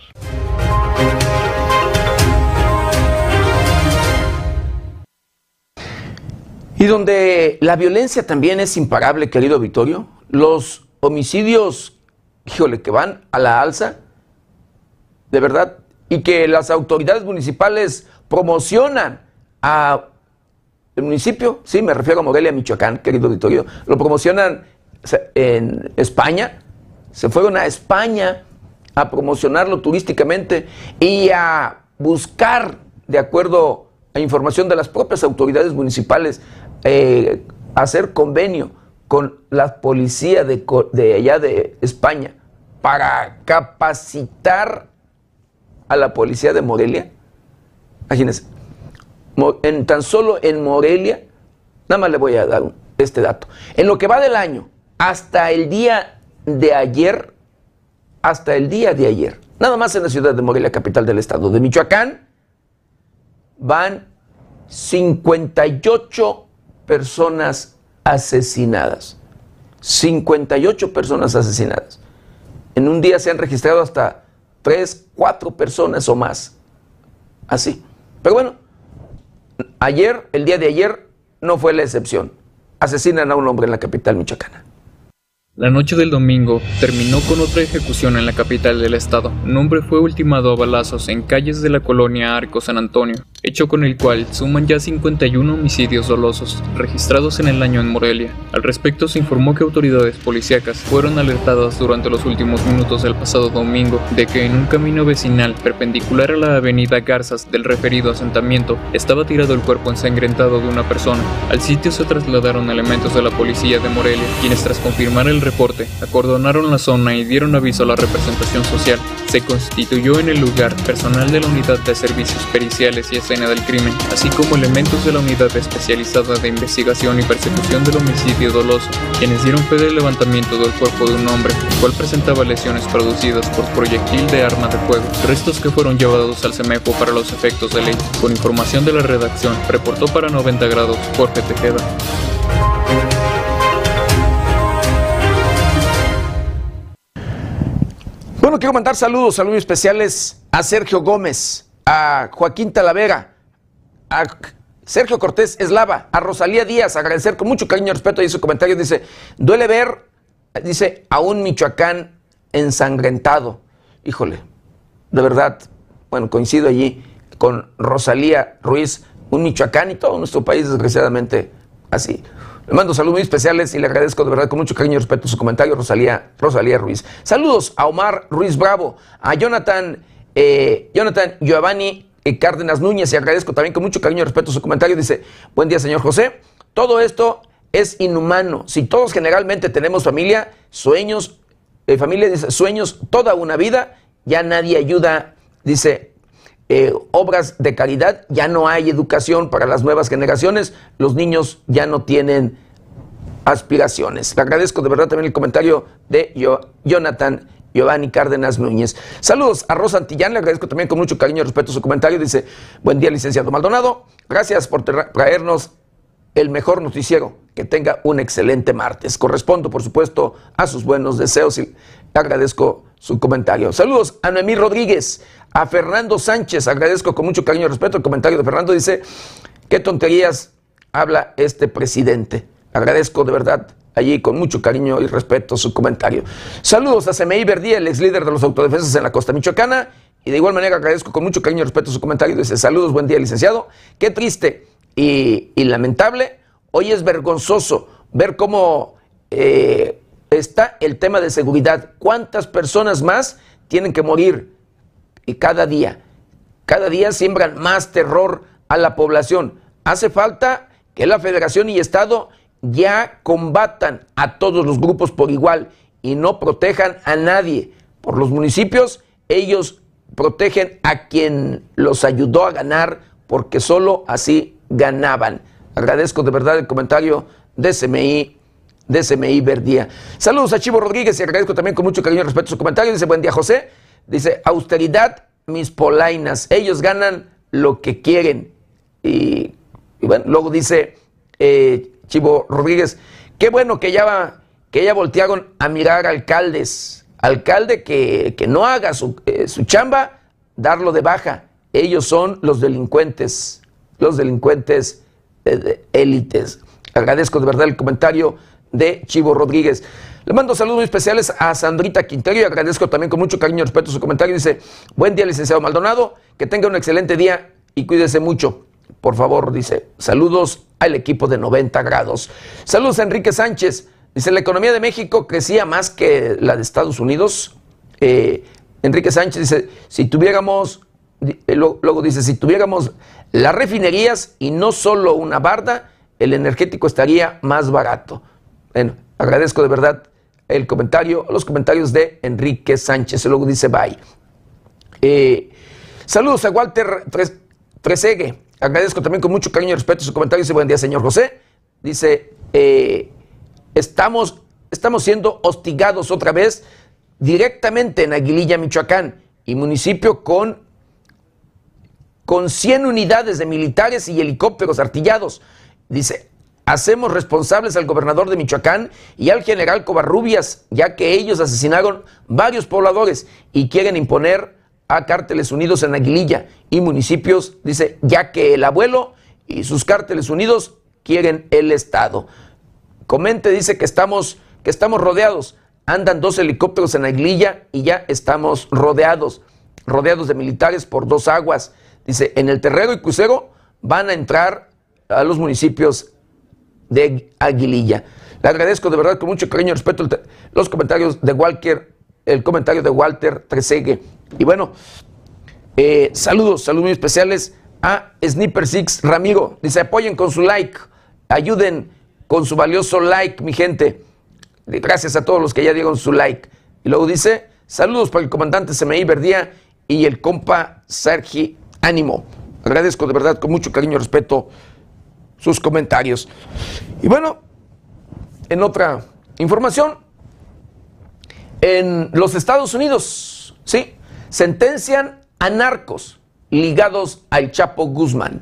Y donde la violencia también es imparable, querido Vittorio, los homicidios, híjole, que van a la alza, de verdad, y que las autoridades municipales promocionan a el municipio, sí, me refiero a Morelia, Michoacán, querido auditorio, lo promocionan en España, se fueron a España a promocionarlo turísticamente y a buscar, de acuerdo a información de las propias autoridades municipales, eh, hacer convenio con la policía de, de allá de España para capacitar a la policía de Morelia. Imagínense, en, tan solo en Morelia, nada más le voy a dar este dato. En lo que va del año, hasta el día de ayer, hasta el día de ayer, nada más en la ciudad de Morelia, capital del estado de Michoacán, van 58 personas asesinadas. 58 personas asesinadas. En un día se han registrado hasta 3, 4 personas o más. Así. Pero bueno, ayer, el día de ayer, no fue la excepción. Asesinan a un hombre en la capital michoacana.
La noche del domingo terminó con otra ejecución en la capital del estado. Un hombre fue ultimado a balazos en calles de la colonia Arco San Antonio, hecho con el cual suman ya 51 homicidios dolosos registrados en el año en Morelia. Al respecto se informó que autoridades policíacas fueron alertadas durante los últimos minutos del pasado domingo de que en un camino vecinal perpendicular a la avenida Garzas del referido asentamiento estaba tirado el cuerpo ensangrentado de una persona. Al sitio se trasladaron elementos de la policía de Morelia, quienes tras confirmar el reporte, acordonaron la zona y dieron aviso a la representación social. Se constituyó en el lugar personal de la unidad de servicios periciales y escena del crimen, así como elementos de la unidad especializada de investigación y persecución del homicidio doloso, quienes dieron fe del levantamiento del cuerpo de un hombre, el cual presentaba lesiones producidas por proyectil de arma de fuego, restos que fueron llevados al CEMEFO para los efectos de ley. Con información de la redacción, reportó para 90 grados Jorge Tejeda.
Bueno, quiero mandar saludos, saludos especiales a Sergio Gómez, a Joaquín Talavera, a Sergio Cortés Eslava, a Rosalía Díaz, agradecer con mucho cariño y respeto y su comentario. Dice, duele ver, dice, a un Michoacán ensangrentado. Híjole, de verdad, bueno, coincido allí con Rosalía Ruiz, un Michoacán y todo nuestro país, desgraciadamente, así. Le mando saludos muy especiales y le agradezco de verdad con mucho cariño y respeto su comentario, Rosalía, Rosalía Ruiz. Saludos a Omar Ruiz Bravo, a Jonathan, eh, Jonathan Giovanni eh, Cárdenas Núñez y agradezco también con mucho cariño y respeto su comentario. Dice, buen día señor José, todo esto es inhumano. Si todos generalmente tenemos familia, sueños, eh, familia dice, sueños toda una vida, ya nadie ayuda, dice, obras de caridad, ya no hay educación para las nuevas generaciones, los niños ya no tienen aspiraciones. Le agradezco de verdad también el comentario de Jonathan Giovanni Cárdenas Núñez. Saludos a Rosa Antillán, le agradezco también con mucho cariño y respeto su comentario. Dice, buen día licenciado Maldonado, gracias por traernos el mejor noticiero. Que tenga un excelente martes. Correspondo, por supuesto, a sus buenos deseos y agradezco su comentario. Saludos a Noemí Rodríguez, a Fernando Sánchez, agradezco con mucho cariño y respeto el comentario de Fernando. Dice, qué tonterías habla este presidente. Agradezco de verdad allí con mucho cariño y respeto su comentario. Saludos a CMI Verdía, el ex líder de los autodefensas en la costa michoacana. Y de igual manera agradezco con mucho cariño y respeto su comentario. Dice, saludos, buen día, licenciado. Qué triste y, lamentable. Hoy es vergonzoso ver cómo eh, está el tema de seguridad. ¿Cuántas personas más tienen que morir y cada día? Cada día siembran más terror a la población. Hace falta que la federación y Estado ya combatan a todos los grupos por igual y no protejan a nadie. Por los municipios, ellos protegen a quien los ayudó a ganar porque solo así ganaban. Agradezco de verdad el comentario de CMI, de CMI Verdía. Saludos a Chivo Rodríguez y agradezco también con mucho cariño y respeto su comentario. Dice, buen día José. Dice, austeridad, mis polainas. Ellos ganan lo que quieren. Y, bueno, luego dice, eh, Chivo Rodríguez. Qué bueno que ya, que ya voltearon a mirar alcaldes. Alcalde que, no haga su, eh, su chamba, darlo de baja. Ellos son los delincuentes, los delincuentes eh, élites. Agradezco de verdad el comentario de Chivo Rodríguez. Le mando saludos muy especiales a Sandrita Quintero y agradezco también con mucho cariño y respeto su comentario. Dice, buen día licenciado Maldonado, que tenga un excelente día y cuídese mucho. Por favor, dice, saludos al equipo de 90 grados. Saludos a Enrique Sánchez. Dice, la economía de México crecía más que la de Estados Unidos. Eh, Enrique Sánchez dice, si tuviéramos, eh, luego dice, si tuviéramos las refinerías y no solo una barda, el energético estaría más barato. Bueno, agradezco de verdad el comentario, los comentarios de Enrique Sánchez. Luego dice, bye. Eh, saludos a Walter Tresegue. Agradezco también con mucho cariño y respeto su comentario. Dice, buen día, señor José. Dice, eh, estamos, estamos siendo hostigados otra vez directamente en Aguililla, Michoacán, y municipio con, con 100 unidades de militares y helicópteros artillados. Dice, hacemos responsables al gobernador de Michoacán y al general Covarrubias, ya que ellos asesinaron varios pobladores y quieren imponer a cárteles unidos en Aguililla y municipios, dice, ya que el abuelo y sus cárteles unidos quieren el Estado. Comente, dice que estamos, que estamos rodeados. Andan dos helicópteros en Aguililla y ya estamos rodeados, rodeados de militares por dos aguas. Dice, en el Terrero y Crucero van a entrar a los municipios de Aguililla. Le agradezco de verdad con mucho cariño y respeto los comentarios de Walker, el comentario de Walter Tresegue. Y bueno, eh, saludos, saludos muy especiales a Sniper Six Ramiro. Dice, apoyen con su like, ayuden con su valioso like, mi gente. Gracias a todos los que ya dieron su like. Y luego dice, saludos para el comandante CMI Verdía y el compa Sergi Ánimo. Agradezco de verdad con mucho cariño y respeto sus comentarios. Y bueno, en otra información, en los Estados Unidos, sí, sentencian a narcos ligados al Chapo Guzmán.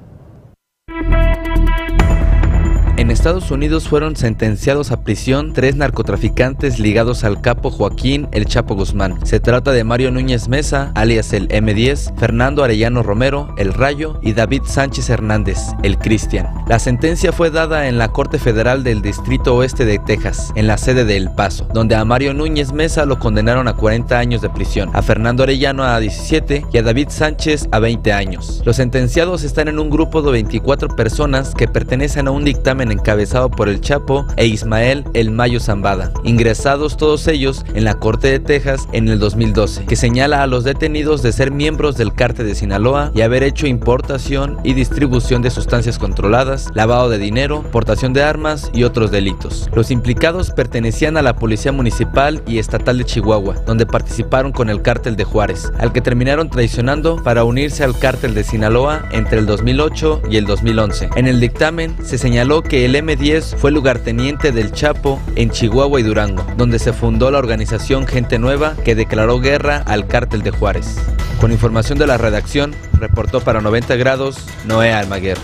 Estados Unidos fueron sentenciados a prisión tres narcotraficantes ligados al capo Joaquín El Chapo Guzmán. Se trata de Mario Núñez Mesa, alias el M10, Fernando Arellano Romero, El Rayo, y David Sánchez Hernández, El Cristian. La sentencia fue dada en la Corte Federal del Distrito Oeste de Texas, en la sede de El Paso, donde a Mario Núñez Mesa lo condenaron a 40 años de prisión, a Fernando Arellano a 17 y a David Sánchez a 20 años. Los sentenciados están en un grupo de 24 personas que pertenecen a un dictamen encabezado por el Chapo e Ismael El Mayo Zambada, ingresados todos ellos en la Corte de Texas en el 2012, que señala a los detenidos de ser miembros del cártel de Sinaloa y haber hecho importación y distribución de sustancias controladas, lavado de dinero, portación de armas y otros delitos. Los implicados pertenecían a la Policía Municipal y Estatal de Chihuahua, donde participaron con el cártel de Juárez, al que terminaron traicionando para unirse al cártel de Sinaloa entre el 2008 y el 2011. En el dictamen se señaló que el M10 fue lugarteniente del Chapo en Chihuahua y Durango, donde se fundó la organización Gente Nueva que declaró guerra al cártel de Juárez. Con información de la redacción, reportó para 90 grados Noé Almaguer.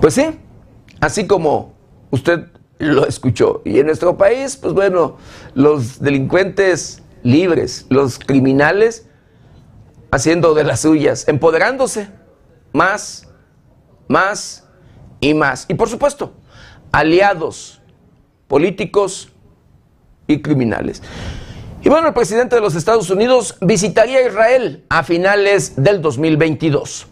Pues sí, así como usted lo escuchó. Y en nuestro país, pues bueno, los delincuentes libres, los criminales haciendo de las suyas, empoderándose más, más y más. Y por supuesto, aliados políticos y criminales. Y bueno, el presidente de los Estados Unidos visitaría Israel a finales del 2022.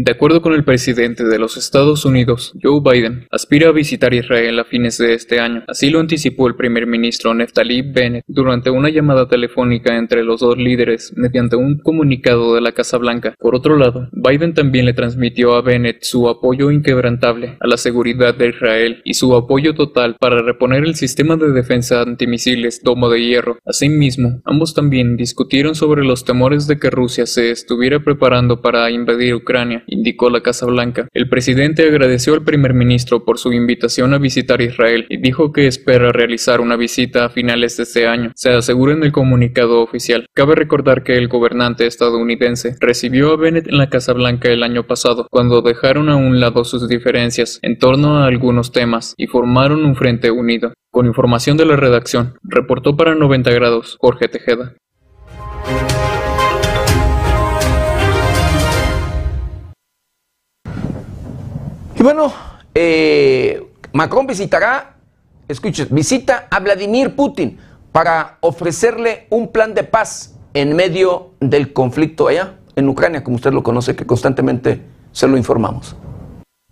De acuerdo con el presidente de los Estados Unidos, Joe Biden, aspira a visitar Israel a fines de este año. Así lo anticipó el primer ministro Neftali Bennett durante una llamada telefónica entre los dos líderes mediante un comunicado de la Casa Blanca. Por otro lado, Biden también le transmitió a Bennett su apoyo inquebrantable a la seguridad de Israel y su apoyo total para reponer el sistema de defensa antimisiles Domo de Hierro. Asimismo, ambos también discutieron sobre los temores de que Rusia se estuviera preparando para invadir Ucrania indicó la Casa Blanca. El presidente agradeció al primer ministro por su invitación a visitar Israel y dijo que espera realizar una visita a finales de este año. Se asegura en el comunicado oficial. Cabe recordar que el gobernante estadounidense recibió a Bennett en la Casa Blanca el año pasado, cuando dejaron a un lado sus diferencias en torno a algunos temas y formaron un frente unido. Con información de la redacción, reportó para 90 grados Jorge Tejeda.
Y bueno, eh, Macron visitará, escuchen, visita a Vladimir Putin para ofrecerle un plan de paz en medio del conflicto allá en Ucrania, como usted lo conoce, que constantemente se lo informamos.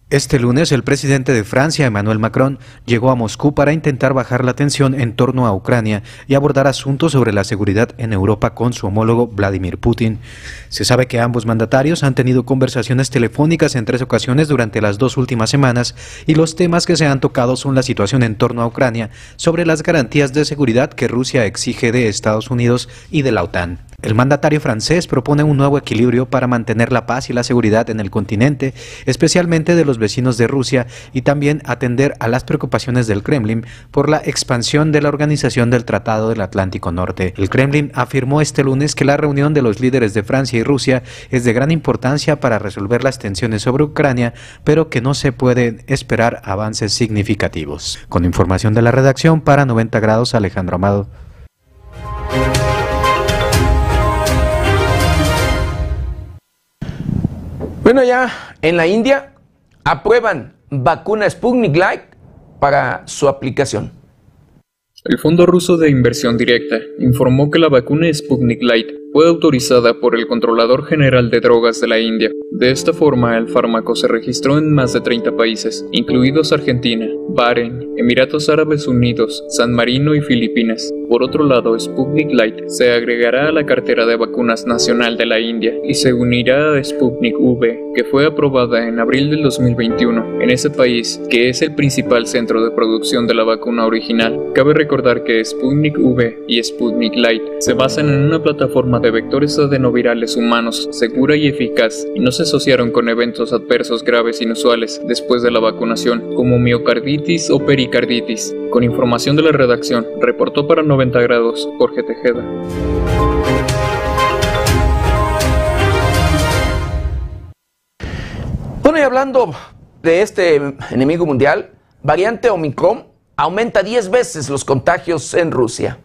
Este lunes, el presidente de Francia, Emmanuel Macron, llegó a Moscú para intentar bajar la tensión en torno a Ucrania y abordar asuntos sobre la seguridad en Europa con su homólogo Vladimir Putin. Se sabe que ambos mandatarios han tenido conversaciones telefónicas en tres ocasiones durante las dos últimas semanas y los temas que se han tocado son la situación en torno a Ucrania, sobre las garantías de seguridad que Rusia exige de Estados Unidos y de la OTAN. El mandatario francés propone un nuevo equilibrio para mantener la paz y la seguridad en el continente, especialmente de los vecinos de Rusia, y también atender a las preocupaciones del Kremlin por la expansión de la Organización del Tratado del Atlántico Norte. El Kremlin afirmó este lunes que la reunión de los líderes de Francia y Rusia es de gran importancia para resolver las tensiones sobre Ucrania, pero que no se pueden esperar avances significativos. Con información de la redacción para 90 grados, Alejandro Amado.
Bueno, ya en la India aprueban vacuna Sputnik Light para su aplicación.
El Fondo Ruso de Inversión Directa informó que la vacuna Sputnik Light fue autorizada por el Controlador General de Drogas de la India. De esta forma, el fármaco se registró en más de 30 países, incluidos Argentina, Bahrein, Emiratos Árabes Unidos, San Marino y Filipinas. Por otro lado, Sputnik Light se agregará a la cartera de vacunas nacional de la India y se unirá a Sputnik V, que fue aprobada en abril del 2021 en ese país, que es el principal centro de producción de la vacuna original. Cabe recordar que Sputnik V y Sputnik Light se basan en una plataforma de de vectores adenovirales humanos segura y eficaz y no se asociaron con eventos adversos graves inusuales después de la vacunación, como miocarditis o pericarditis. Con información de la redacción, reportó para 90 grados Jorge Tejeda.
Bueno, y hablando de este enemigo mundial, variante Omicron aumenta 10 veces los contagios en Rusia.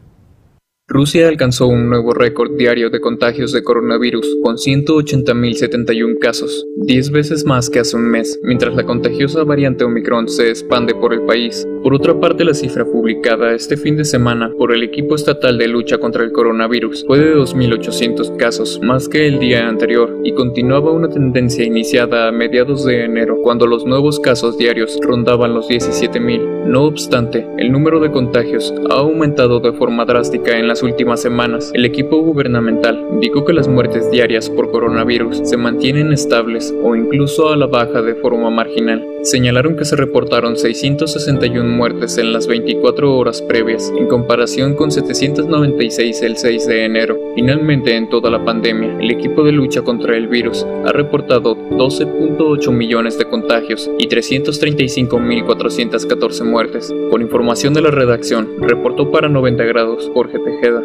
Rusia alcanzó un nuevo récord diario de contagios de coronavirus, con 180.071 casos, 10 veces más que hace un mes, mientras la contagiosa variante Omicron se expande por el país. Por otra parte, la cifra publicada este fin de semana por el equipo estatal de lucha contra el coronavirus fue de 2.800 casos, más que el día anterior, y continuaba una tendencia iniciada a mediados de enero, cuando los nuevos casos diarios rondaban los 17.000. No obstante, el número de contagios ha aumentado de forma drástica en las últimas semanas. El equipo gubernamental indicó que las muertes diarias por coronavirus se mantienen estables o incluso a la baja de forma marginal. Señalaron que se reportaron 661 muertes en las 24 horas previas, en comparación con 796 el 6 de enero. Finalmente, en toda la pandemia, el equipo de lucha contra el virus ha reportado 12.8 millones de contagios y 335.414 muertes. Por información de la redacción, reportó para 90 grados Jorge Tejeda.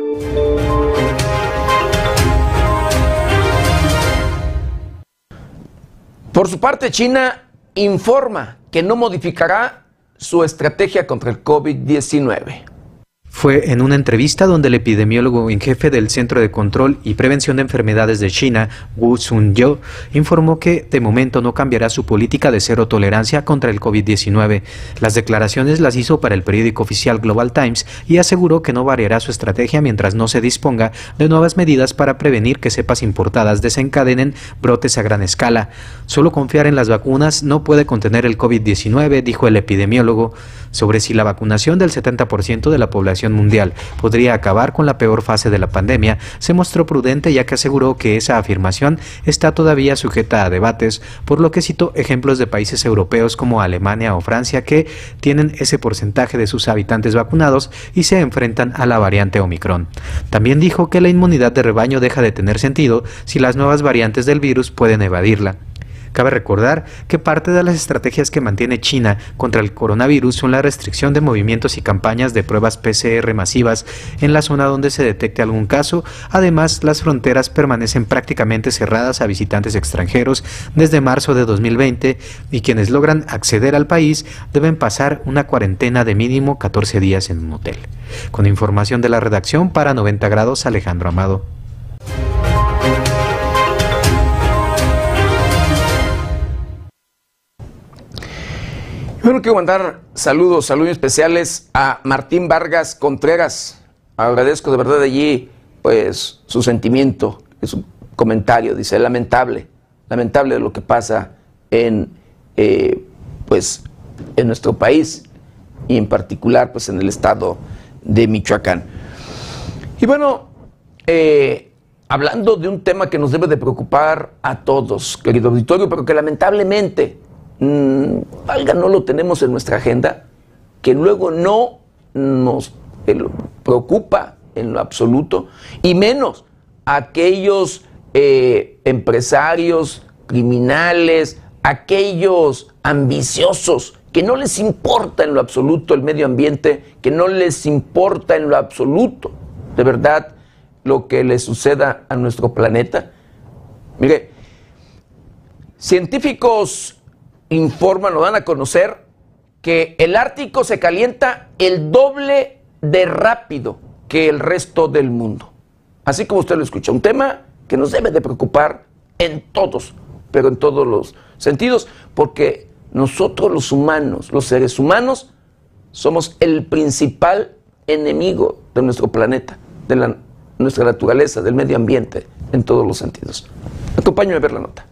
Por su parte, China informa que no modificará su estrategia contra el COVID-19.
Fue en una entrevista donde el epidemiólogo en jefe del Centro de Control y Prevención de Enfermedades de China, Wu Sun-yo, informó que de momento no cambiará su política de cero tolerancia contra el COVID-19. Las declaraciones las hizo para el periódico oficial Global Times y aseguró que no variará su estrategia mientras no se disponga de nuevas medidas para prevenir que cepas importadas desencadenen brotes a gran escala. Solo confiar en las vacunas no puede contener el COVID-19, dijo el epidemiólogo, sobre si la vacunación del 70% de la población mundial podría acabar con la peor fase de la pandemia, se mostró prudente ya que aseguró que esa afirmación está todavía sujeta a debates, por lo que citó ejemplos de países europeos como Alemania o Francia que tienen ese porcentaje de sus habitantes vacunados y se enfrentan a la variante Omicron. También dijo que la inmunidad de rebaño deja de tener sentido si las nuevas variantes del virus pueden evadirla. Cabe recordar que parte de las estrategias que mantiene China contra el coronavirus son la restricción de movimientos y campañas de pruebas PCR masivas en la zona donde se detecte algún caso. Además, las fronteras permanecen prácticamente cerradas a visitantes extranjeros desde marzo de 2020 y quienes logran acceder al país deben pasar una cuarentena de mínimo 14 días en un hotel. Con información de la redacción para 90 grados, Alejandro Amado.
Bueno, quiero mandar saludos, saludos especiales a Martín Vargas Contreras. Agradezco de verdad allí, pues, su sentimiento, su comentario. Dice, lamentable, lamentable lo que pasa en, eh, pues, en nuestro país y en particular, pues, en el estado de Michoacán. Y bueno, eh, hablando de un tema que nos debe de preocupar a todos, querido auditorio, pero que lamentablemente mmm, valga, no lo tenemos en nuestra agenda, que luego no nos preocupa en lo absoluto, y menos aquellos eh, empresarios criminales, aquellos ambiciosos que no les importa en lo absoluto el medio ambiente, que no les importa en lo absoluto, de verdad, lo que le suceda a nuestro planeta. Mire, científicos informan o dan a conocer que el Ártico se calienta el doble de rápido que el resto del mundo. Así como usted lo escucha, un tema que nos debe de preocupar en todos, pero en todos los sentidos, porque nosotros los humanos, los seres humanos, somos el principal enemigo de nuestro planeta, de nuestra naturaleza, del medio ambiente, en todos los sentidos. Acompáñame a ver la nota.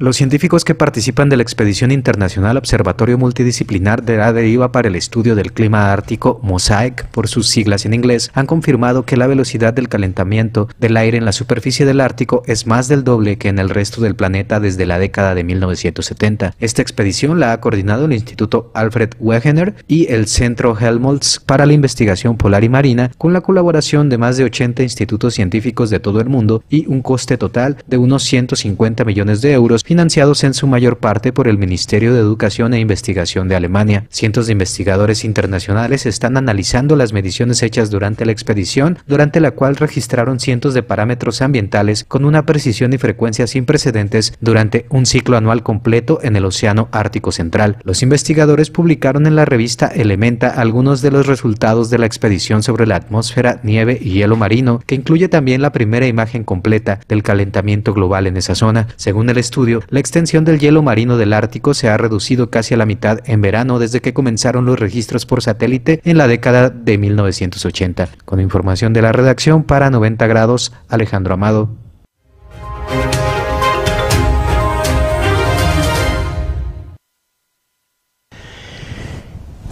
Los científicos que participan de la Expedición Internacional Observatorio Multidisciplinar de la Deriva para el Estudio del Clima Ártico, MOSAIC por sus siglas en inglés, han confirmado que la velocidad del calentamiento del aire en la superficie del Ártico es más del doble que en el resto del planeta desde la década de 1970. Esta expedición la ha coordinado el Instituto Alfred Wegener y el Centro Helmholtz para la Investigación Polar y Marina, con la colaboración de más de 80 institutos científicos de todo el mundo y un coste total de unos 150 millones de euros financiados en su mayor parte por el Ministerio de Educación e Investigación de Alemania. Cientos de investigadores internacionales están analizando las mediciones hechas durante la expedición, durante la cual registraron cientos de parámetros ambientales con una precisión y frecuencia sin precedentes durante un ciclo anual completo en el Océano Ártico Central. Los investigadores publicaron en la revista Elementa algunos de los resultados de la expedición sobre la atmósfera, nieve y hielo marino, que incluye también la primera imagen completa del calentamiento global en esa zona. Según el estudio, la extensión del hielo marino del Ártico se ha reducido casi a la mitad en verano desde que comenzaron los registros por satélite en la década de 1980. Con información de la redacción para 90 grados, Alejandro Amado.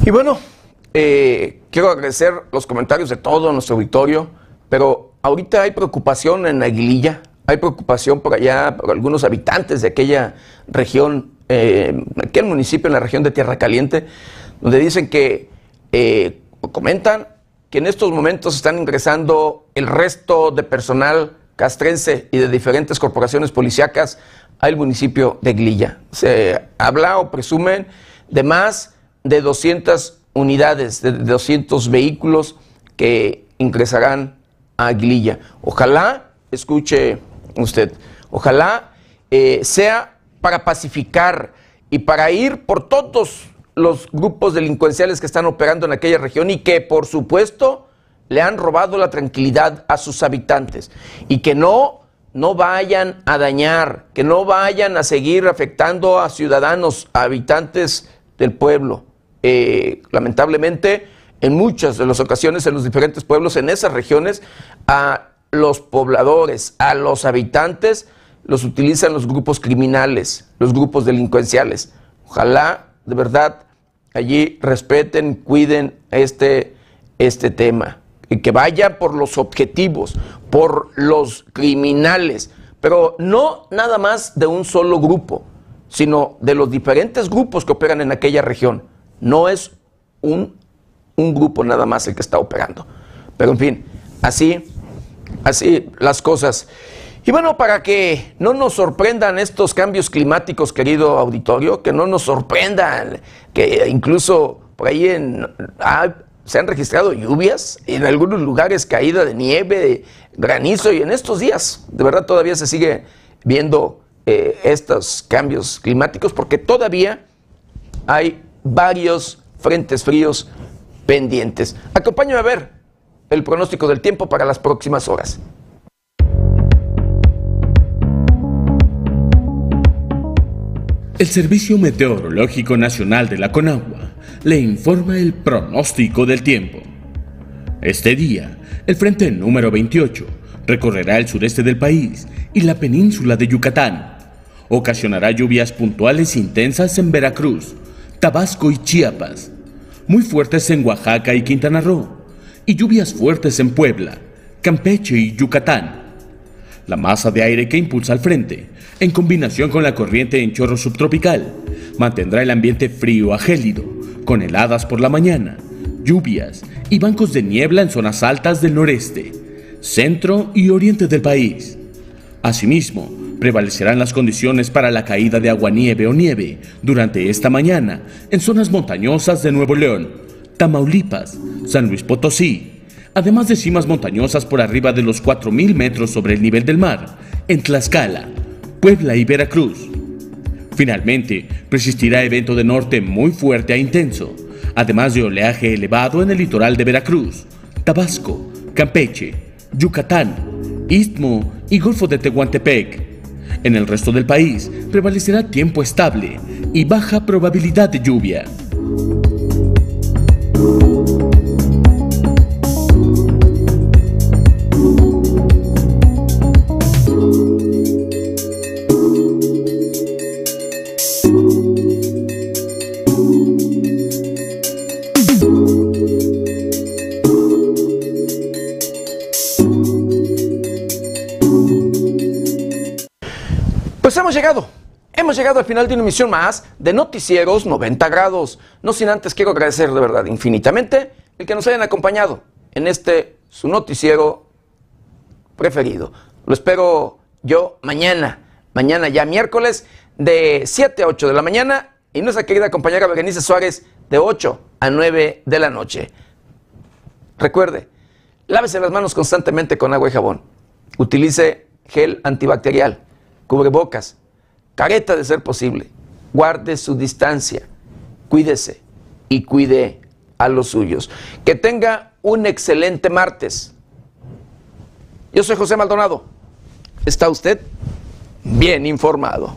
Y bueno, eh, quiero agradecer los comentarios de todo nuestro auditorio, pero ahorita hay preocupación en Aguililla, hay preocupación por allá, por algunos habitantes de aquella región, eh, aquel municipio en la región de Tierra Caliente, donde dicen que, eh, comentan que en estos momentos están ingresando el resto de personal castrense y de diferentes corporaciones policíacas al municipio de Aguililla. Se habla o presumen de más de 200 unidades, de 200 vehículos que ingresarán a Aguililla. Ojalá, escuche usted, ojalá eh, sea para pacificar y para ir por todos los grupos delincuenciales que están operando en aquella región y que, por supuesto, le han robado la tranquilidad a sus habitantes y que no no vayan a dañar, que no vayan a seguir afectando a ciudadanos, a habitantes del pueblo. Eh, lamentablemente, en muchas de las ocasiones en los diferentes pueblos, en esas regiones, a los pobladores, a los habitantes, los utilizan los grupos criminales, los grupos delincuenciales. Ojalá, de verdad, allí respeten, cuiden este, este tema, y que vaya por los objetivos, por los criminales, pero no nada más de un solo grupo, sino de los diferentes grupos que operan en aquella región. No es un, un grupo nada más el que está operando. Pero en fin, así, así las cosas. Y bueno, para que no nos sorprendan estos cambios climáticos, querido auditorio, que no nos sorprendan, que incluso por ahí en, se han registrado lluvias, en algunos lugares caída de nieve, granizo, y en estos días, de verdad, todavía se sigue viendo eh, estos cambios climáticos, porque todavía hay varios frentes fríos pendientes. Acompáñame a ver el pronóstico del tiempo para las próximas horas.
El Servicio Meteorológico Nacional de la Conagua le informa el pronóstico del tiempo. Este día, el frente número 28 recorrerá el sureste del país y la península de Yucatán. Ocasionará lluvias puntuales intensas en Veracruz, Tabasco y Chiapas, muy fuertes en Oaxaca y Quintana Roo, y lluvias fuertes en Puebla, Campeche y Yucatán. La masa de aire que impulsa al frente, en combinación con la corriente en chorro subtropical, mantendrá el ambiente frío a gélido, con heladas por la mañana, lluvias y bancos de niebla en zonas altas del noreste, centro y oriente del país. Asimismo, prevalecerán las condiciones para la caída de agua-nieve o nieve durante esta mañana en zonas montañosas de Nuevo León, Tamaulipas, San Luis Potosí, además de cimas montañosas por arriba de los 4.000 metros sobre el nivel del mar, en Tlaxcala, Puebla y Veracruz. Finalmente, persistirá evento de norte muy fuerte e intenso, además de oleaje elevado en el litoral de Veracruz, Tabasco, Campeche, Yucatán, Istmo y Golfo de Tehuantepec. En el resto del país prevalecerá tiempo estable y baja probabilidad de lluvia.
Hemos llegado. Hemos llegado al final de una emisión más de Noticieros 90 grados. No sin antes quiero agradecer de verdad infinitamente el que nos hayan acompañado en este su noticiero preferido. Lo espero yo mañana, mañana ya miércoles, de 7 a 8 de la mañana y nuestra querida compañera Berenice Suárez de 8 a 9 de la noche. Recuerde, lávese las manos constantemente con agua y jabón. Utilice gel antibacterial, cubrebocas, careta de ser posible. Guarde su distancia, cuídese y cuide a los suyos. Que tenga un excelente martes. Yo soy José Maldonado. ¿Está usted bien informado?